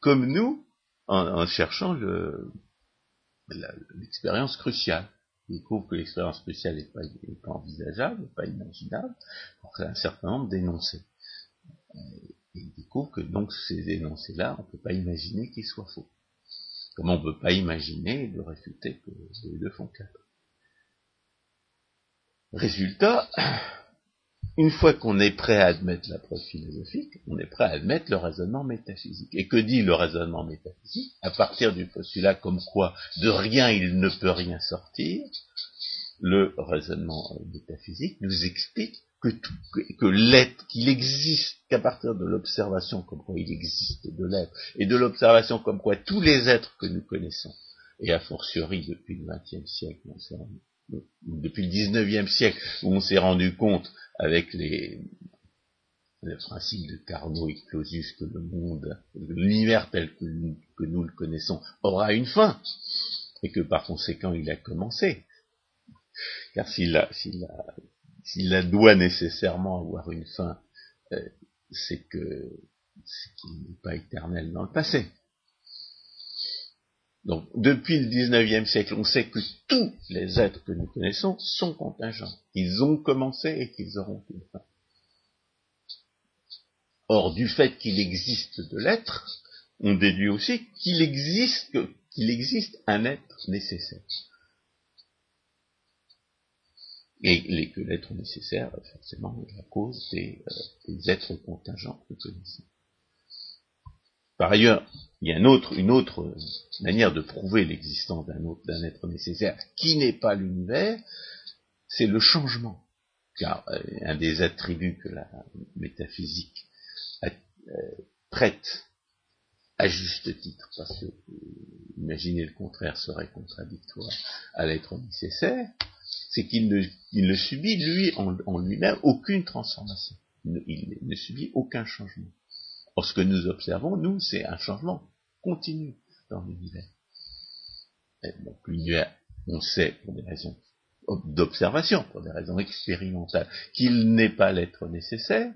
comme nous, en, cherchant l'expérience cruciale. Il découvre que l'expérience cruciale n'est pas, pas, envisageable, pas imaginable, pour un certain nombre d'énoncés. Et il découvre que donc ces énoncés-là, on ne peut pas imaginer qu'ils soient faux. Comment on ne peut pas imaginer de réfuter que les deux font quatre. Résultat, une fois qu'on est prêt à admettre la preuve philosophique, on est prêt à admettre le raisonnement métaphysique. Et que dit le raisonnement métaphysique? À partir du postulat comme quoi de rien il ne peut rien sortir, le raisonnement métaphysique nous explique que, que l'être, qu'il existe qu'à partir de l'observation comme quoi il existe de l'être, et de l'observation comme quoi tous les êtres que nous connaissons, et a fortiori depuis le XXe siècle, depuis le 19e siècle, où on s'est rendu compte avec les, le principe de Carnot et Clausius que le monde, l'univers tel que nous, le connaissons, aura une fin, et que par conséquent il a commencé. Car s'il doit nécessairement avoir une fin, euh, c'est que c'est qu'il n'est pas éternel dans le passé. Donc, depuis le XIXe siècle, on sait que tous les êtres que nous connaissons sont contingents. Ils ont commencé et qu'ils auront une fin. Or, du fait qu'il existe de l'être, on déduit aussi qu'il existe, qu'il existe un être nécessaire. Et que l'être nécessaire, forcément, est la cause des, euh, des êtres contingents que nous connaissons. Par ailleurs, il y a une autre, manière de prouver l'existence d'un être nécessaire qui n'est pas l'univers, c'est le changement. Car euh, un des attributs que la métaphysique euh, traite à juste titre, parce que euh, imaginer le contraire serait contradictoire à l'être nécessaire, c'est qu'il ne, subit, lui, en, lui-même, aucune transformation. il ne subit aucun changement. Or, ce que nous observons, nous, c'est un changement continu dans l'univers. Donc, l'univers, on sait, pour des raisons d'observation, pour des raisons expérimentales, qu'il n'est pas l'être nécessaire.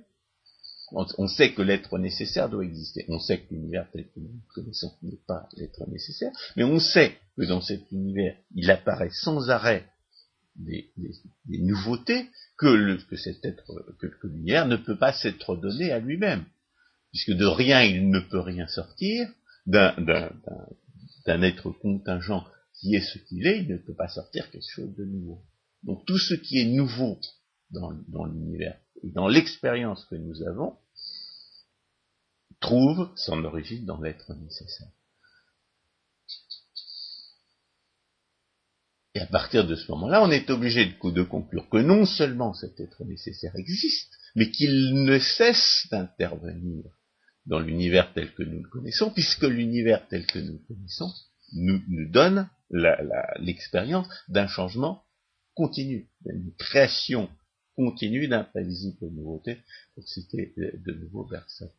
On sait que l'être nécessaire doit exister. On sait que l'univers tel que nous le connaissons n'est pas l'être nécessaire. Mais on sait que dans cet univers, il apparaît sans arrêt des, nouveautés que, cet être, que l'univers ne peut pas s'être donné à lui-même puisque de rien il ne peut rien sortir, d'un être contingent qui est ce qu'il est, il ne peut pas sortir quelque chose de nouveau. Donc tout ce qui est nouveau dans, l'univers et dans l'expérience que nous avons trouve son origine dans l'être nécessaire. Et à partir de ce moment-là, on est obligé de conclure que non seulement cet être nécessaire existe, mais qu'il ne cesse d'intervenir dans l'univers tel que nous le connaissons, puisque l'univers tel que nous le connaissons nous, donne l'expérience d'un changement continu, d'une création continue d'imprévisibles nouveautés, pour citer de, nouveaux versets.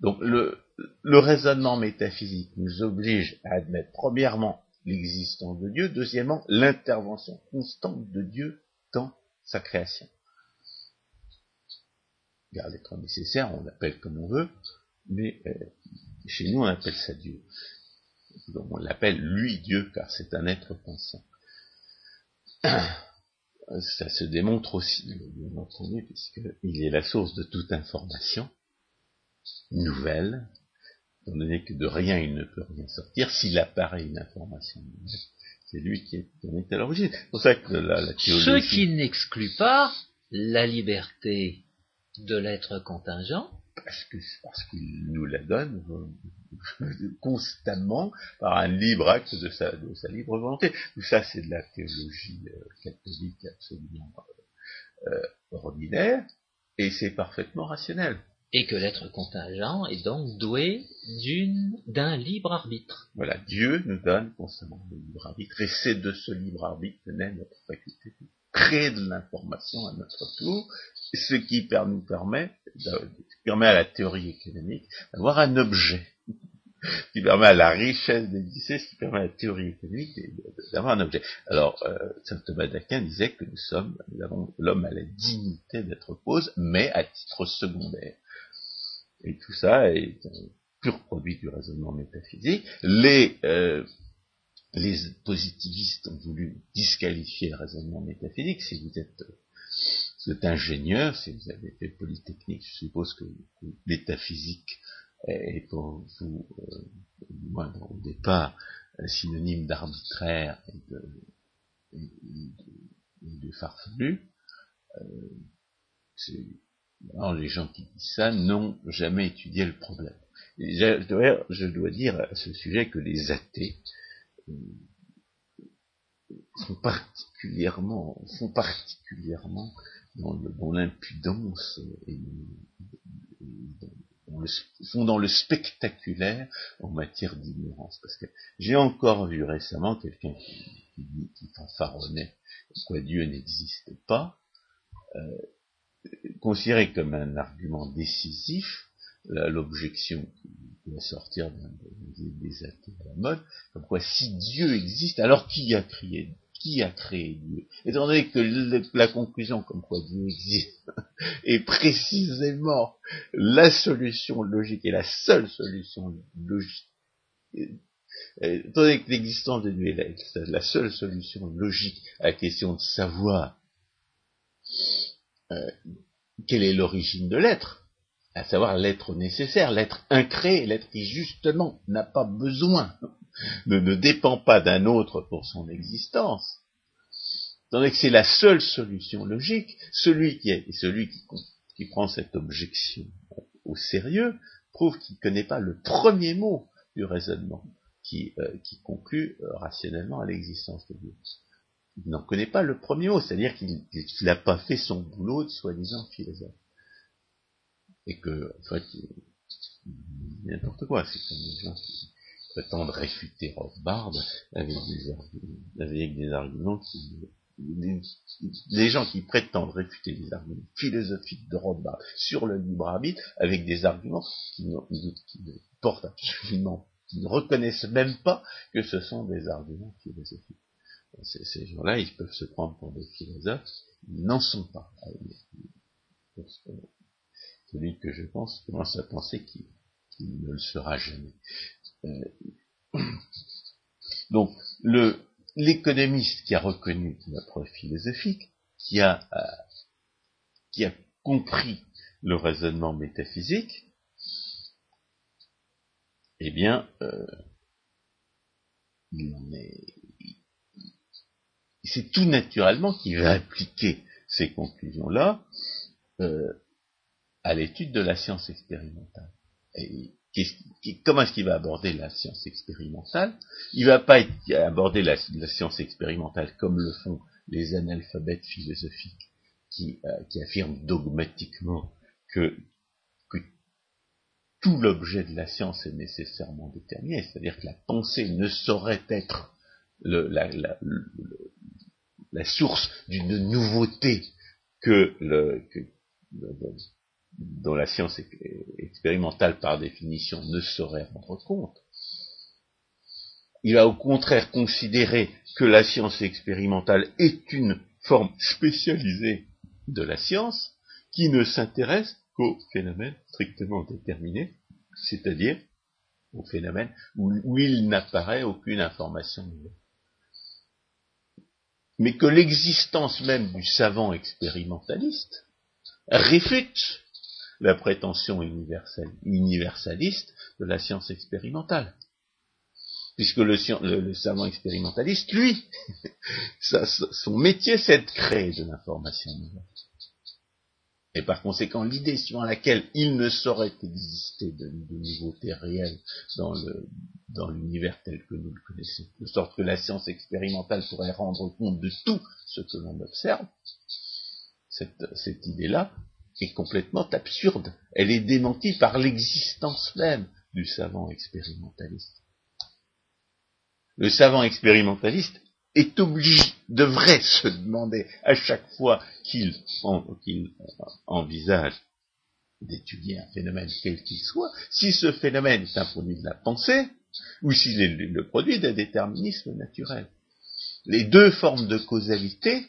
Donc le raisonnement métaphysique nous oblige à admettre premièrement l'existence de Dieu, deuxièmement l'intervention constante de Dieu dans sa création. Car l'être nécessaire, on l'appelle comme on veut, mais euh, chez nous on appelle ça Dieu. Donc on l'appelle lui Dieu, car c'est un être pensant. Ça se démontre aussi, bien entendu, puisqu'il est la source de toute information nouvelle, étant donné que de rien il ne peut rien sortir, s'il apparaît une information nouvelle, c'est lui qui est, à l'origine. C'est pour ça que théologie... Ce qui n'exclut pas la liberté de l'être contingent. Parce que parce qu'il nous la donne constamment par un libre acte de sa, de sa libre volonté. Tout ça, c'est de la théologie euh, catholique absolument euh, ordinaire, et c'est parfaitement rationnel et que l'être contingent est donc doué d'un libre arbitre. Voilà, Dieu nous donne constamment le libre arbitre, et c'est de ce libre arbitre que naît notre faculté de créer de l'information à notre tour, ce qui nous permet, permet à la théorie économique d'avoir un objet, qui permet à la richesse d'exister, ce qui permet à la théorie économique d'avoir un objet. Alors, euh, saint Thomas d'Aquin disait que nous sommes, l'homme a la dignité d'être cause, mais à titre secondaire. Et tout ça est un pur produit du raisonnement métaphysique. Les, euh, les positivistes ont voulu disqualifier le raisonnement métaphysique. Si vous êtes, ingénieur, si vous avez fait Polytechnique, je suppose que, que métaphysique est pour vous, euh, moins au départ, un synonyme d'arbitraire et de, farfelu. Euh, les gens qui disent ça n'ont jamais étudié le problème. je, dois, dire à ce sujet que les athées euh, sont sont particulièrement dans l'impudence et, sont dans le spectaculaire en matière d'ignorance. Parce que j'ai encore vu récemment quelqu'un qui, qui, qui fanfaronnait quoi Dieu n'existe pas, euh, considéré comme un argument décisif, l'objection qui va sortir des, athées à la mode, comme quoi si Dieu existe, alors qui a créé qui a créé Dieu Étant donné que la conclusion comme quoi Dieu existe est précisément la solution logique et la seule solution logique, étant donné que l'existence de Dieu est la, seule solution logique à la question de savoir euh, quelle est l'origine de l'être, à savoir l'être nécessaire, l'être incréé, l'être qui justement n'a pas besoin, ne, dépend pas d'un autre pour son existence, tandis que c'est la seule solution logique, celui qui est, celui qui, prend cette objection au sérieux, prouve qu'il ne connaît pas le premier mot du raisonnement qui, euh, conclut euh, rationnellement à l'existence de Dieu. Il n'en connaît pas le premier mot, c'est-à-dire qu'il n'a pas fait son boulot de soi-disant philosophe. Et que, en fait, n'importe quoi, c'est comme prétendent réfuter Rothbard avec des avec des arguments qui, les, gens qui prétendent réfuter les arguments philosophiques de Rothbard sur le libre arbitre avec des arguments qui ne portent absolument, qui ne reconnaissent même pas que ce sont des arguments philosophiques ces gens-là, ils peuvent se prendre pour des philosophes, ils n'en sont pas. Celui que je pense commence à penser qu'il ne le sera jamais. Euh, donc, l'économiste qui a reconnu notre philosophique, qui a, euh, qui a compris le raisonnement métaphysique, eh bien, euh, il en est, c'est tout naturellement qu'il va appliquer ces conclusions-là euh, à l'étude de la science expérimentale. Comment est-ce qu'il va aborder la science expérimentale? Il va pas aborder la, science expérimentale comme le font les analphabètes philosophiques qui, euh, affirment dogmatiquement que, tout l'objet de la science est nécessairement déterminé, c'est-à-dire que la pensée ne saurait être la, source d'une nouveauté que, dont la science expérimentale par définition ne saurait rendre compte. Il va au contraire considérer que la science expérimentale est une forme spécialisée de la science qui ne s'intéresse qu'aux phénomènes strictement déterminés, c'est-à-dire aux phénomènes où, il n'apparaît aucune information nouvelle. Mais que l'existence même du savant expérimentaliste réfute la prétention universaliste de la science expérimentale. Puisque le, savant expérimentaliste, lui, son métier, c'est de créer de l'information nouvelle. Et par conséquent, l'idée suivant laquelle il ne saurait exister de, nouveautés réelles dans l'univers tel que nous le connaissons, de sorte que la science expérimentale pourrait rendre compte de tout ce que l'on observe, cette idée-là est complètement absurde. Elle est démentie par l'existence même du savant expérimentaliste. Le savant expérimentaliste est obligé, devrait se demander à chaque fois qu'il envisage d'étudier un phénomène quel qu'il soit, si ce phénomène est un produit de la pensée, ou s'il est le produit d'un déterminisme naturel. Les deux formes de causalité,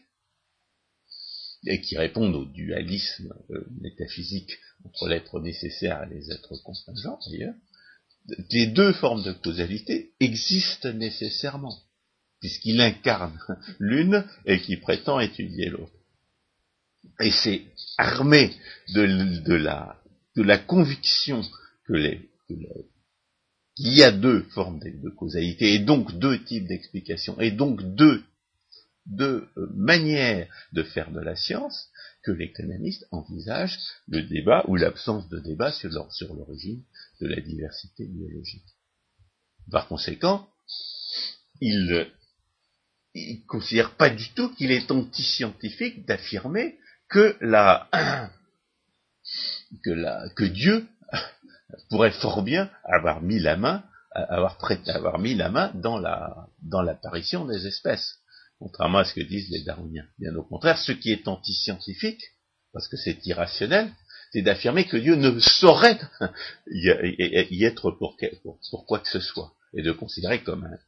et qui répondent au dualisme euh, métaphysique entre l'être nécessaire et les êtres contingents d'ailleurs, les deux formes de causalité existent nécessairement puisqu'il incarne l'une et qui prétend étudier l'autre. Et c'est armé de, la, conviction que les, qu'il y a deux formes de, causalité, et donc deux types d'explications, et donc deux, deux euh, manières de faire de la science, que l'économiste envisage le débat ou l'absence de débat sur l'origine de la diversité biologique. Par conséquent, il ne considère pas du tout qu'il est anti-scientifique d'affirmer que Dieu pourrait fort bien avoir mis la main, avoir avoir mis la main dans l'apparition des espèces. Contrairement à ce que disent les darwiniens. Bien au contraire, ce qui est anti-scientifique, parce que c'est irrationnel, c'est d'affirmer que Dieu ne saurait y, être pour, quoi que ce soit, et de considérer comme un,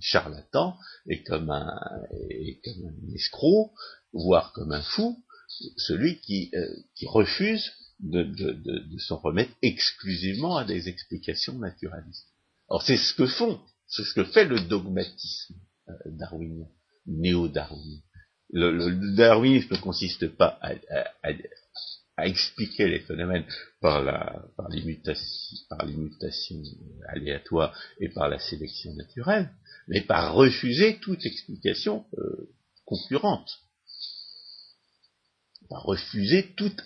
charlatan et comme un, et comme un escroc, voire comme un fou, celui qui, euh, refuse de, de, s'en remettre exclusivement à des explications naturalistes. Alors c'est ce que font, c'est ce que fait le dogmatisme darwinien, néo-darwinien. Le, darwinisme ne consiste pas à, expliquer les phénomènes par la par l'immutation aléatoire et par la sélection naturelle, mais par refuser toute explication euh, concurrente, par refuser toute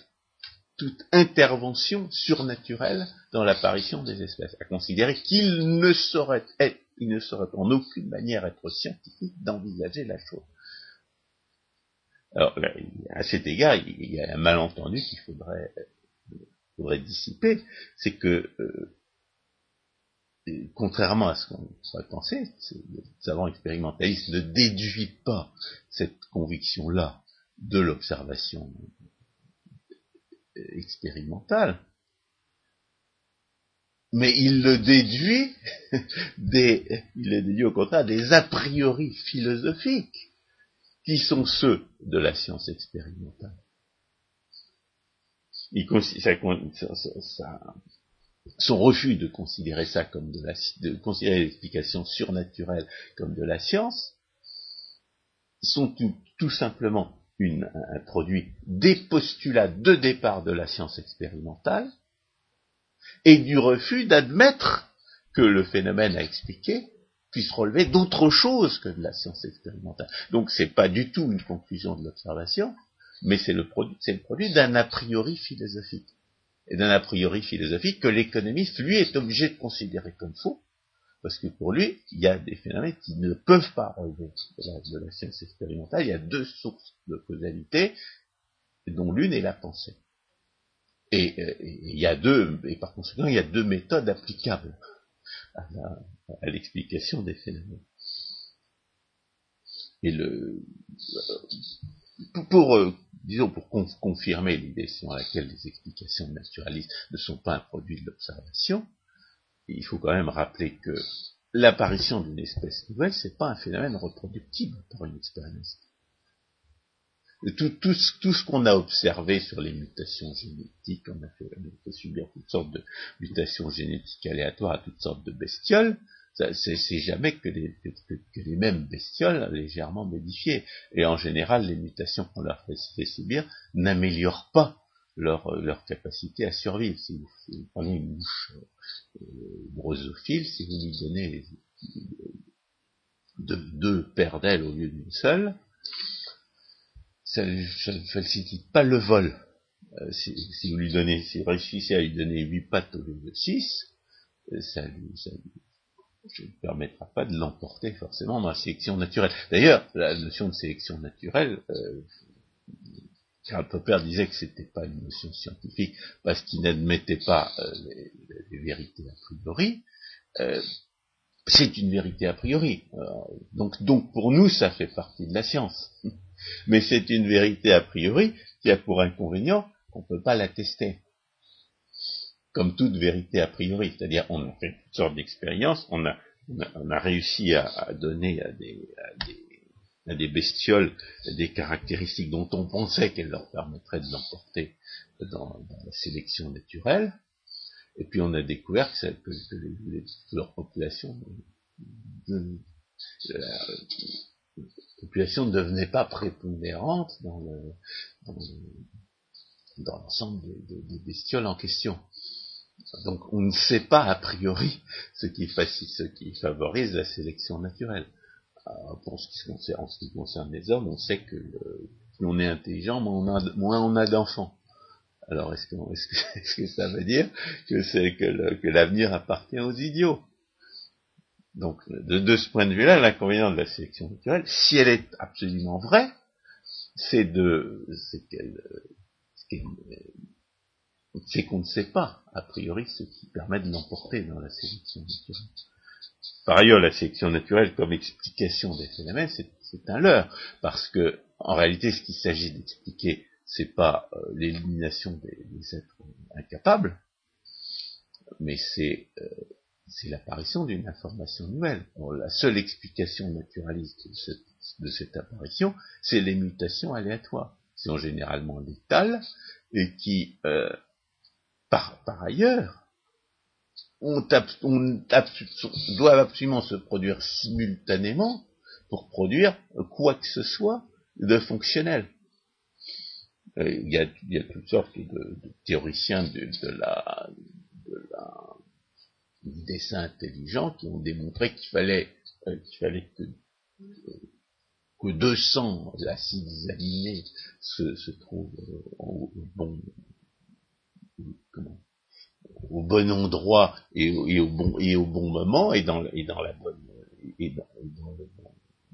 toute intervention surnaturelle dans l'apparition des espèces, à considérer qu'il ne saurait être, il ne saurait en aucune manière être scientifique d'envisager la chose. Alors, à cet égard, il y a un malentendu qu'il faudrait, faudrait dissiper, c'est que, euh, contrairement à ce qu'on pourrait penser, le savant expérimentaliste ne déduit pas cette conviction-là de l'observation expérimentale, mais il le déduit des, il le déduit au contraire des a priori philosophiques qui sont ceux de la science expérimentale. son refus de considérer ça comme de la, de considérer l'explication surnaturelle comme de la science, sont tout, simplement un produit des postulats de départ de la science expérimentale et du refus d'admettre que le phénomène à expliquer puisse relever d'autres choses que de la science expérimentale. Donc c'est pas du tout une conclusion de l'observation, mais c'est le produit, c'est le produit d'un a priori philosophique. Et d'un a priori philosophique que l'économiste, lui, est obligé de considérer comme faux, parce que pour lui, il y a des phénomènes qui ne peuvent pas relever de la, science expérimentale. Il y a deux sources de causalité, dont l'une est la pensée. Et, euh, il y a deux, et par conséquent, il y a deux méthodes applicables à l'explication des phénomènes. Et le, pour, euh, disons pour confirmer l'idée selon laquelle les explications naturalistes ne sont pas un produit de l'observation, il faut quand même rappeler que l'apparition d'une espèce nouvelle, c'est pas un phénomène reproductible par une expérience. Tout, tout, tout, ce qu'on a observé sur les mutations génétiques, on a fait, subir toutes sortes de mutations génétiques aléatoires à toutes sortes de bestioles, c'est jamais que les, mêmes bestioles légèrement modifiées. Et en général, les mutations qu'on leur fait, subir n'améliorent pas leur, capacité à survivre. Si vous, prenez une mouche euh, brosophile, si vous lui donnez deux paires d'ailes au lieu d'une seule, ça ne facilite pas le vol. Euh, si, vous lui donnez, si vous réussissez à lui donner huit pattes au lieu de six, euh, ça lui, ça lui ne permettra pas de l'emporter forcément dans la sélection naturelle. D'ailleurs, la notion de sélection naturelle, euh, Karl Popper disait que c'était pas une notion scientifique parce qu'il n'admettait pas euh, les, vérités a priori. Euh, c'est une vérité a priori. donc, donc pour nous, ça fait partie de la science. Mais c'est une vérité a priori qui a pour inconvénient qu'on ne peut pas l'attester. Comme toute vérité a priori, c'est-à-dire on a fait toutes sortes d'expériences, on a, on, a, réussi à, donner à des, à des, bestioles des caractéristiques dont on pensait qu'elles leur permettraient de l'emporter dans, la sélection naturelle, et puis on a découvert que, que, leur population, de, la, population ne devenait pas prépondérante dans le, dans l'ensemble des, bestioles en question. Donc on ne sait pas a priori ce qui, ce qui favorise la sélection naturelle. en ce qui concerne les hommes, on sait que plus on est intelligent, moins on a, d'enfants. Alors est-ce que, est ça veut dire que l'avenir appartient aux idiots? Donc de, ce point de vue-là, l'inconvénient de la sélection naturelle, si elle est absolument vraie, c'est de c'est qu'elle c'est qu'on ne sait pas, a priori, ce qui permet de l'emporter dans la sélection naturelle. Par ailleurs, la sélection naturelle comme explication des phénomènes, c'est un leurre, parce que, en réalité, ce qu'il s'agit d'expliquer, c'est pas euh, l'élimination des, êtres incapables, mais c'est euh, l'apparition d'une information nouvelle. la seule explication naturaliste de cette, apparition, c'est les mutations aléatoires, qui sont généralement létales et qui euh, par, ailleurs, doit absolument se produire simultanément pour produire quoi que ce soit de fonctionnel. Euh, il y, a, toutes sortes de, théoriciens de, la, du dessin intelligent qui ont démontré qu'il fallait, euh, qu'il fallait que, que 200 acides aminés se, se trouvent au bon, au bon endroit et, au bon et au bon moment et dans, et dans la bonne et dans,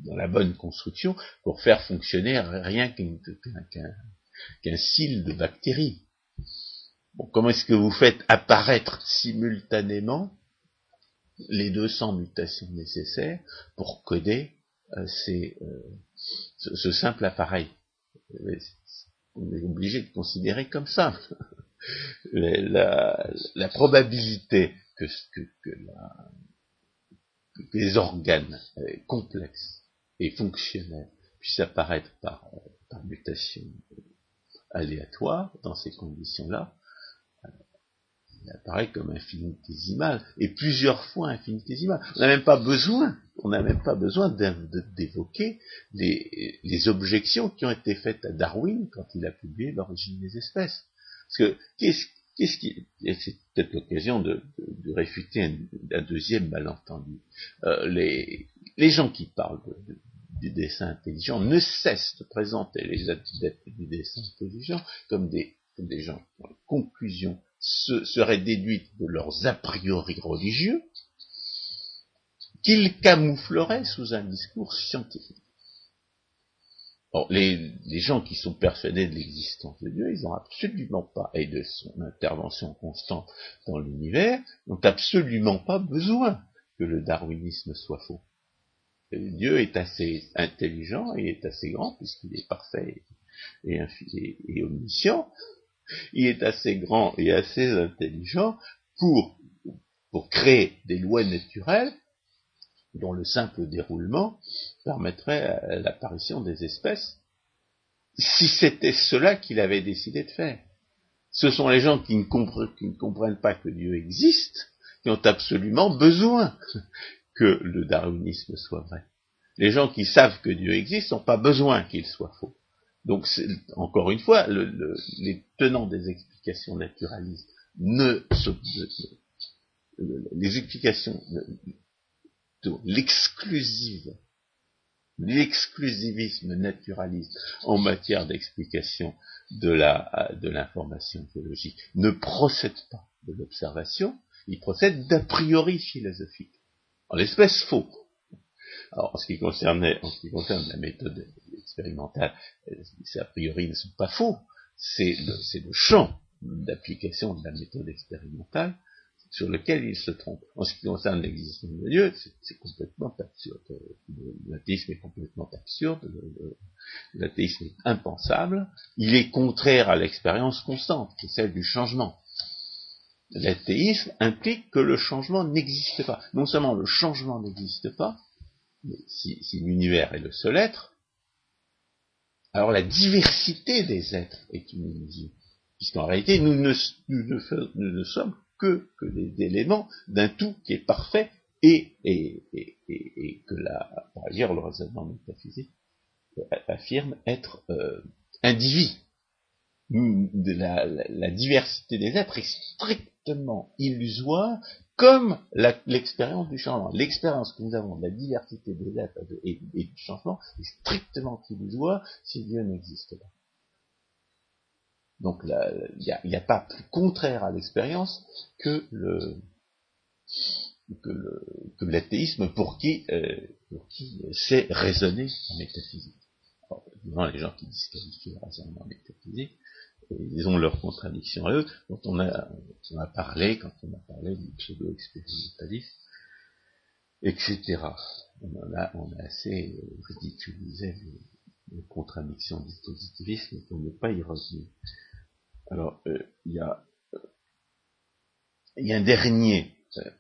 dans, la bonne construction pour faire fonctionner rien qu'un cil de bactéries. Bon, comment est-ce que vous faites apparaître simultanément les 200 mutations nécessaires pour coder euh, ces, euh, ce, simple appareil? On est obligé de considérer comme ça la, probabilité que, que, les organes euh, complexes et fonctionnels puissent apparaître par, par mutation aléatoire dans ces conditions-là, euh, il apparaît comme infinitésimal, et plusieurs fois infinitésimal. On n'a même pas besoin, on n'a même pas besoin d'évoquer les, objections qui ont été faites à Darwin quand il a publié l'origine des espèces. Parce que qu'est-ce qui, c'est peut-être l'occasion de, réfuter un, deuxième malentendu. Euh, les, gens qui parlent du dessin intelligent ne cessent de présenter les adeptes du dessin intelligent comme des, des gens les seraient déduites de leurs a priori religieux, qu'ils camoufleraient sous un discours scientifique les, gens qui sont persuadés de l'existence de Dieu, ils n'ont absolument pas, et de son intervention constante dans l'univers, n'ont absolument pas besoin que le darwinisme soit faux. Dieu est assez intelligent et est assez grand, puisqu'il est parfait et omniscient, il est assez grand et assez intelligent pour, créer des lois naturelles dont le simple déroulement permettrait l'apparition des espèces, si c'était cela qu'il avait décidé de faire. Ce sont les gens qui ne, comprennent, pas que Dieu existe, qui ont absolument besoin que le darwinisme soit vrai. Les gens qui savent que Dieu existe n'ont pas besoin qu'il soit faux. Donc, encore une fois, les tenants des explications naturalistes ne, les explications l'exclusive, l'exclusivisme naturaliste en matière d'explication de la, de l'information biologique ne procède pas de l'observation, il procède d'a priori philosophique. En l'espèce faux. Alors, en ce qui concerne la méthode expérimentale, ces a priori ne sont pas faux. C'est le, le champ d'application de la méthode expérimentale sur lequel il se trompe. En ce qui concerne l'existence de Dieu, c'est complètement absurde. L'athéisme est complètement absurde, l'athéisme est impensable, il est contraire à l'expérience constante, qui est celle du changement. L'athéisme implique que le changement n'existe pas. Non seulement le changement n'existe pas, si, l'univers est le seul être, alors la diversité des êtres est une illusion. Puisqu'en réalité, nous ne, nous ne sommes que, des éléments d'un tout qui est parfait et, que la, par ailleurs le raisonnement métaphysique affirme être euh, indivis. La, la, diversité des êtres est strictement illusoire, comme l'expérience du changement. L'expérience que nous avons de la diversité des êtres et, du changement est strictement illusoire si Dieu n'existe pas. Donc il n'y a, pas plus contraire à l'expérience que l'athéisme pour qui euh, raisonner en métaphysique. Alors, les gens qui disqualifient le raisonnement métaphysique, ils ont leurs contradictions à eux, dont on a, on a parlé quand on a parlé du pseudo-expérimentalisme, etc. On a, on a assez ridiculisé les, les contradictions du positivisme pour ne pas y revenir. Alors, euh, il y a euh, il y a un dernier euh,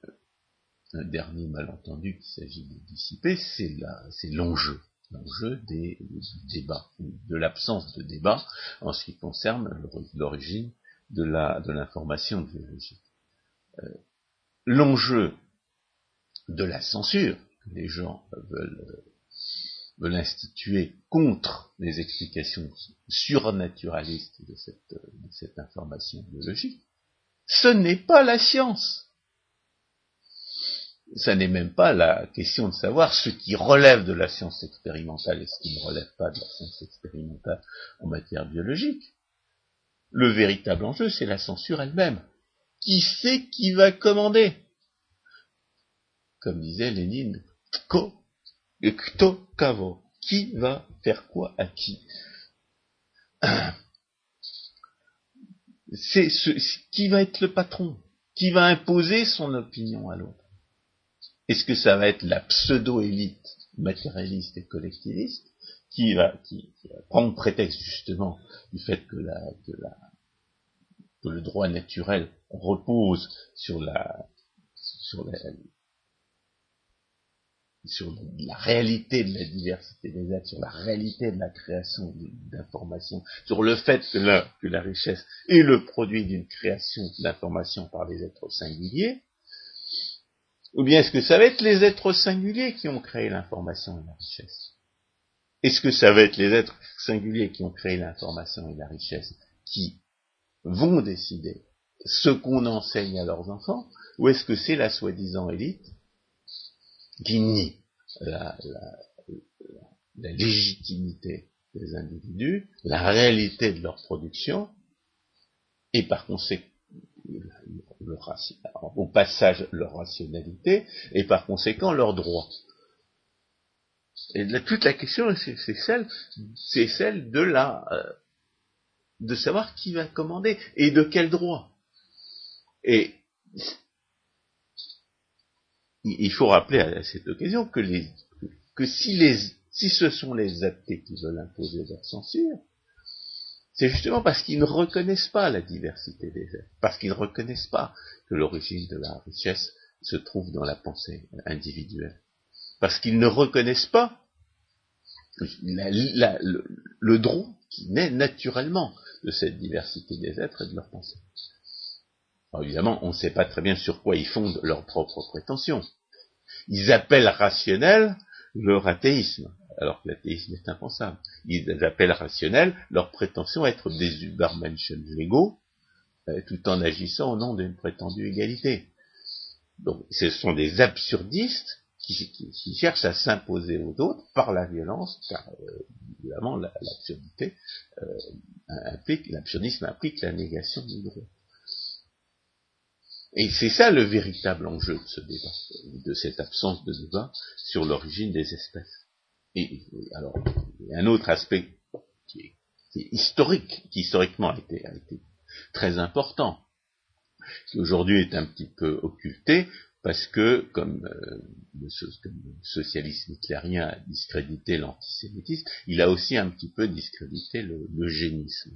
un dernier malentendu qu'il s'agit de dissiper, c'est l'enjeu, l'enjeu des, débats, de l'absence de débat en ce qui concerne l'origine de la de l'information biologique. l'enjeu de la censure que les gens veulent veut l'instituer contre les explications surnaturalistes de cette, de cette information biologique, ce n'est pas la science. Ce n'est même pas la question de savoir ce qui relève de la science expérimentale et ce qui ne relève pas de la science expérimentale en matière biologique. Le véritable enjeu, c'est la censure elle-même. Qui sait qui va commander? Comme disait Lénine, ko Kto kavo. Qui va faire quoi à qui? C'est ce, qui va être le patron Qui va imposer son opinion à l'autre Est-ce que ça va être la pseudo-élite matérialiste et collectiviste qui va, prendre prétexte justement du fait que, la, que le droit naturel repose sur la, sur la, sur la réalité de la diversité des êtres, sur la réalité de la création d'informations, sur le fait que la, que la richesse est le produit d'une création d'informations par les êtres singuliers, ou bien est-ce que ça va être les êtres singuliers qui ont créé l'information et la richesse? Est-ce que ça va être les êtres singuliers qui ont créé l'information et la richesse qui vont décider ce qu'on enseigne à leurs enfants, ou est-ce que c'est la soi-disant élite qui nie la, légitimité des individus, la réalité de leur production, et par conséquent, au passage leur rationalité, et par conséquent leurs droits. Et toute la question, c'est celle, c'est celle de la, euh, de savoir qui va commander et de quel droit. Et il faut rappeler à cette occasion que, les, que si, les, si ce sont les athées qui veulent imposer leur censure, C'est justement parce qu'ils ne reconnaissent pas la diversité des êtres, parce qu'ils ne reconnaissent pas que l'origine de la richesse se trouve dans la pensée individuelle, parce qu'ils ne reconnaissent pas le, droit qui naît naturellement de cette diversité des êtres et de leur pensée. Alors évidemment, on ne sait pas très bien sur quoi ils fondent leurs propres prétentions. Ils appellent rationnel leur athéisme, alors que l'athéisme est impensable. Ils appellent rationnel leur prétention à être des Übermenschen légaux, euh, tout en agissant au nom d'une prétendue égalité. Donc, ce sont des absurdistes qui, cherchent à s'imposer aux autres par la violence, car euh, évidemment l'absurdité euh, implique, l'absurdisme implique la négation du droit. Et c'est ça le véritable enjeu de ce débat, de cette absence de débat sur l'origine des espèces. Et, alors, il y a un autre aspect qui est, historique, qui historiquement a été, très important, qui aujourd'hui est un petit peu occulté, parce que, comme, euh, le, socialisme hitlérien a discrédité l'antisémitisme, il a aussi un petit peu discrédité le, génisme.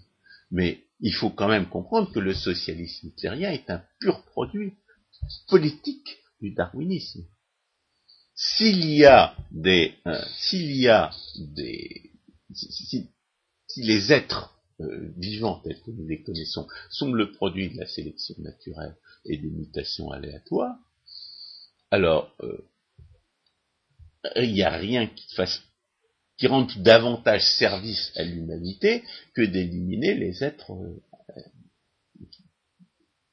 Mais il faut quand même comprendre que le socialisme hitlérien est un pur produit politique du darwinisme. S'il y a des, euh, s'il y a des, si, les êtres euh, vivants tels que nous les connaissons sont le produit de la sélection naturelle et des mutations aléatoires, alors euh, il n'y a rien qui fasse qui rende davantage service à l'humanité que d'éliminer les êtres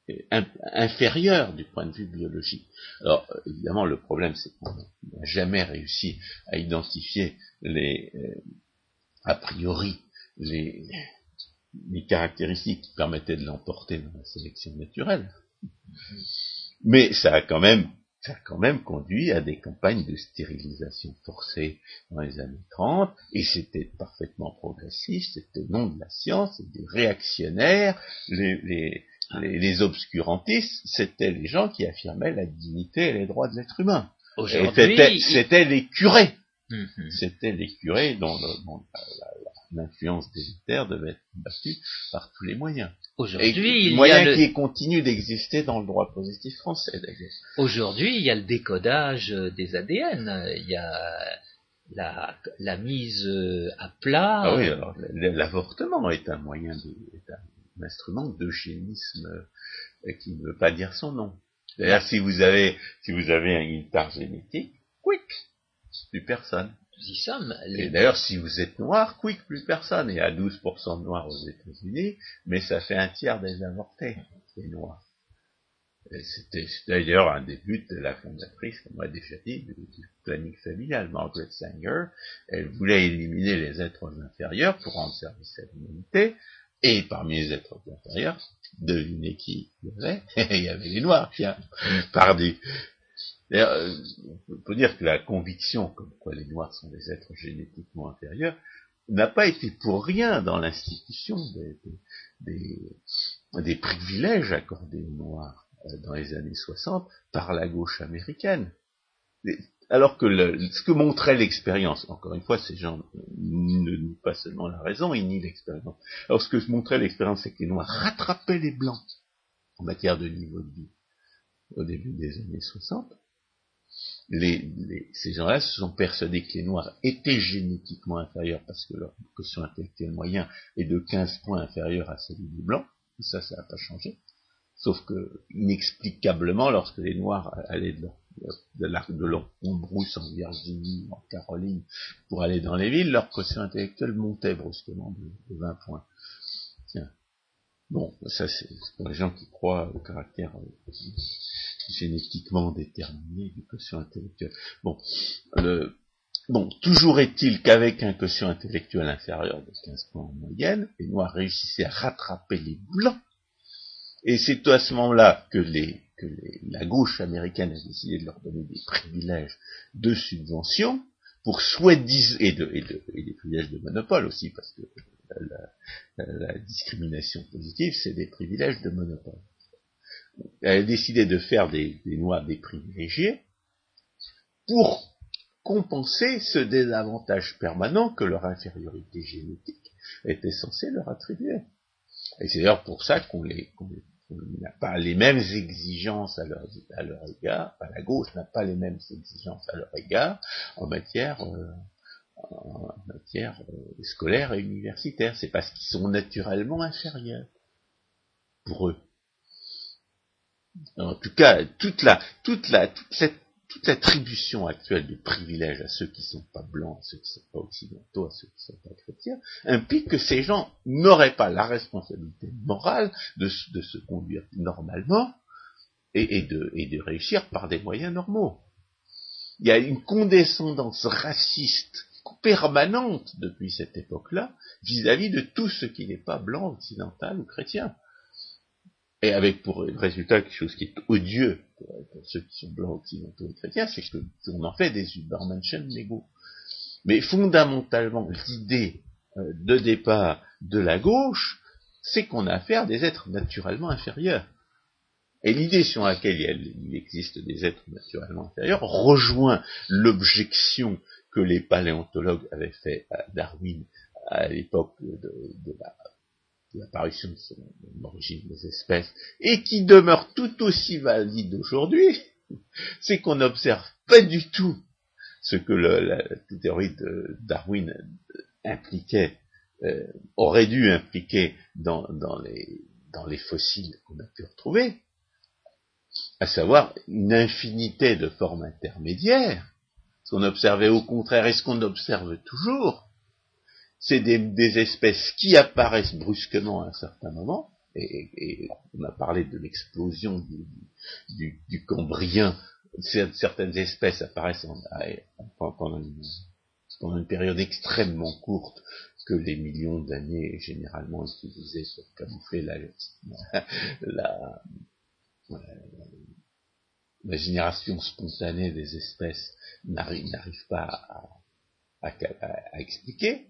euh, inférieurs du point de vue biologique. Alors évidemment le problème c'est qu'on n'a jamais réussi à identifier les euh, a priori les, caractéristiques qui permettaient de l'emporter dans la sélection naturelle. Mais ça a quand même ça a quand même conduit à des campagnes de stérilisation forcée dans les années 30, et c'était parfaitement progressiste, c'était nom de la science, c'était des réactionnaires, les, les, obscurantistes, c'était les gens qui affirmaient la dignité et les droits de l'être humain. C'était les curés. Mhm. C'était les curés dont, l'influence délétère devait être battue par tous les moyens. Aujourd'hui, il y a le... qui continue d'exister dans le droit positif français, d'ailleurs. Aujourd'hui, il y a le décodage des ADN, il y a la, la mise à plat. Ah oui, alors l'avortement est un moyen, de, est un instrument d'eugénisme euh, qui ne veut pas dire son nom. D'ailleurs, si vous avez, si vous avez une part génétique, quick, plus personne. Et d'ailleurs, si vous êtes noir, quick, plus personne. Il y a 12% de noirs aux États-Unis, mais ça fait un tiers des avortés, les noirs. C'était d'ailleurs un des buts de la fondatrice, comme on a déjà dit, du, planning familial, Margaret Sanger. Elle voulait éliminer les êtres inférieurs pour rendre service à l'humanité, et parmi les êtres inférieurs, devinez qui il y avait Il y avait les noirs, tiens, pardi. Euh, on peut dire que la conviction comme quoi les Noirs sont des êtres génétiquement inférieurs n'a pas été pour rien dans l'institution des, privilèges accordés aux Noirs euh, dans les années 60 par la gauche américaine. Alors que ce que montrait l'expérience, encore une fois, ces gens ne nient pas seulement la raison, ils nient l'expérience. Alors ce que montrait l'expérience, c'est que les Noirs rattrapaient les Blancs en matière de niveau de vie au début des années 60, ces gens-là se sont persuadés que les Noirs étaient génétiquement inférieurs parce que leur quotient intellectuel moyen est de 15 points inférieur à celui des Blancs, et ça, ça n'a pas changé. Sauf que, inexplicablement, lorsque les Noirs allaient de, de l'arc de Brousse en Virginie, en Caroline, pour aller dans les villes, leur quotient intellectuel montait brusquement de, de 20 points. Tiens. Bon, ça c'est pour les gens qui croient au caractère euh, génétiquement déterminé du quotient intellectuel. Bon, le, bon toujours est-il qu'avec un quotient intellectuel inférieur de 15 points en moyenne, les Noirs réussissaient à rattraper les Blancs, et c'est à ce moment-là que, les, que la gauche américaine a décidé de leur donner des privilèges de subvention, pour soi-disant, et, de, et, de, et des privilèges de monopole aussi, parce que la, la discrimination positive, c'est des privilèges de monopole elle a décidé de faire des, des noirs des privilégiés pour compenser ce désavantage permanent que leur infériorité génétique était censé leur attribuer. Et c'est d'ailleurs pour ça qu'on n'a pas les mêmes exigences à leur, égard, la gauche n'a pas les mêmes exigences à leur égard en matière, euh, euh, scolaire et universitaire. C'est parce qu'ils sont naturellement inférieurs pour eux. En tout cas, toute la, toute la, toute cette toute l'attribution actuelle de privilèges à ceux qui ne sont pas blancs, à ceux qui ne sont pas occidentaux, à ceux qui ne sont pas chrétiens, implique que ces gens n'auraient pas la responsabilité morale de, se conduire normalement et, de, et de réussir par des moyens normaux. Il y a une condescendance raciste permanente depuis cette époque-là vis-à-vis de tout ce qui n'est pas blanc, occidental ou chrétien et avec pour résultat quelque chose qui est odieux pour, ceux qui sont blancs, occidentaux et chrétiens, c'est qu'on en fait des Übermenschen légaux. Mais fondamentalement, l'idée euh, de départ de la gauche, c'est qu'on a affaire à des êtres naturellement inférieurs. Et l'idée sur laquelle il existe des êtres naturellement inférieurs rejoint l'objection que les paléontologues avaient fait à Darwin à l'époque de, la l'apparition de son des espèces, et qui demeure tout aussi valide aujourd'hui, c'est qu'on n'observe pas du tout ce que la, théorie de Darwin impliquait, euh, aurait dû impliquer dans les fossiles qu'on a pu retrouver, à savoir une infinité de formes intermédiaires, ce qu'on observait au contraire et ce qu'on observe toujours, c'est des, espèces qui apparaissent brusquement à un certain moment, et, on a parlé de l'explosion du, Cambrien, certaines espèces apparaissent pendant, une, période extrêmement courte que les millions d'années généralement utilisées pour camoufler la, génération spontanée des espèces n'arrive pas à expliquer.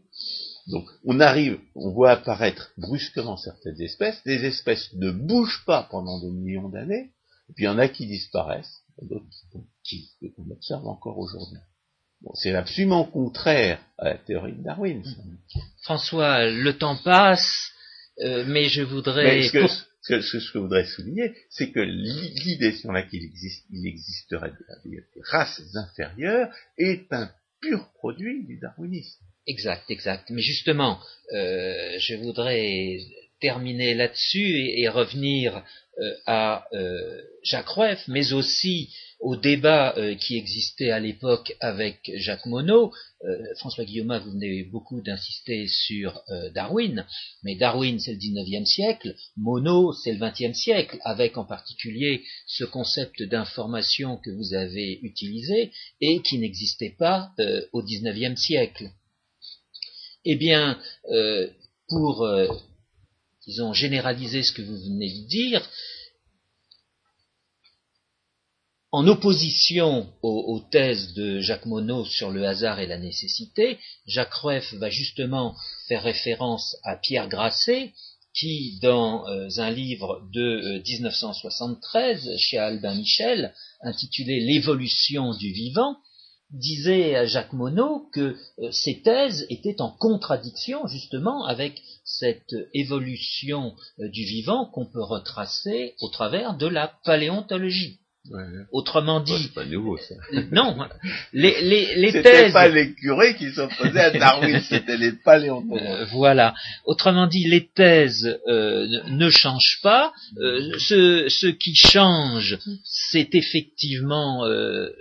Donc on arrive, on voit apparaître brusquement certaines espèces, des espèces ne bougent pas pendant des millions d'années, et puis il y en a qui disparaissent, d'autres qui, qu'on observe encore aujourd'hui. Bon, c'est absolument contraire à la théorie de Darwin. François, le temps passe, euh, mais je voudrais... ce, que, ce, que, je voudrais souligner, c'est que l'idée sur laquelle il, existe, il existerait des races inférieures est un pur produit du darwinisme. Exact, exact. Mais justement, euh, je voudrais terminer là-dessus et, revenir euh, à euh, Jacques Rueff, mais aussi au débat qui existait à l'époque avec Jacques Monod. François Guillaume, vous venez beaucoup d'insister sur Darwin, mais Darwin c'est le 19e siècle, Monod c'est le 20e siècle, avec en particulier ce concept d'information que vous avez utilisé et qui n'existait pas au 19e siècle. Eh bien, euh, pour, euh, disons, généraliser ce que vous venez de dire, en opposition aux, thèses de Jacques Monod sur le hasard et la nécessité, Jacques Rueff va justement faire référence à Pierre Grasset, qui, dans euh, un livre de 1973 chez Albin Michel, intitulé L'évolution du vivant, disait à Jacques Monod que euh, ces thèses étaient en contradiction justement avec cette évolution euh, du vivant qu'on peut retracer au travers de la paléontologie. Autrement dit, c'est pas nouveau ça. Non, les, les, les thèses. pas les curés qui s'opposaient à Darwin, c'était les paléontologues. Euh, voilà. Autrement dit, les thèses euh, ne changent pas. Euh, ce, ce, qui change, c'est effectivement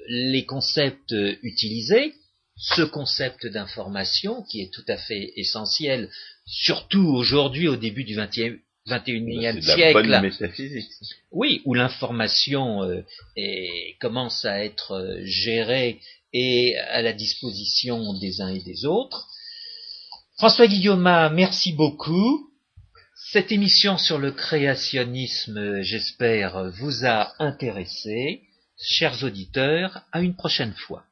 les concepts utilisés. Ce concept d'information qui est tout à fait essentiel, surtout aujourd'hui au début du XXe 21e siècle. Oui, où l'information euh, commence à être euh, gérée et à la disposition des uns et des autres. François Guillaume, merci beaucoup. Cette émission sur le créationnisme, j'espère, vous a intéressé. Chers auditeurs, à une prochaine fois.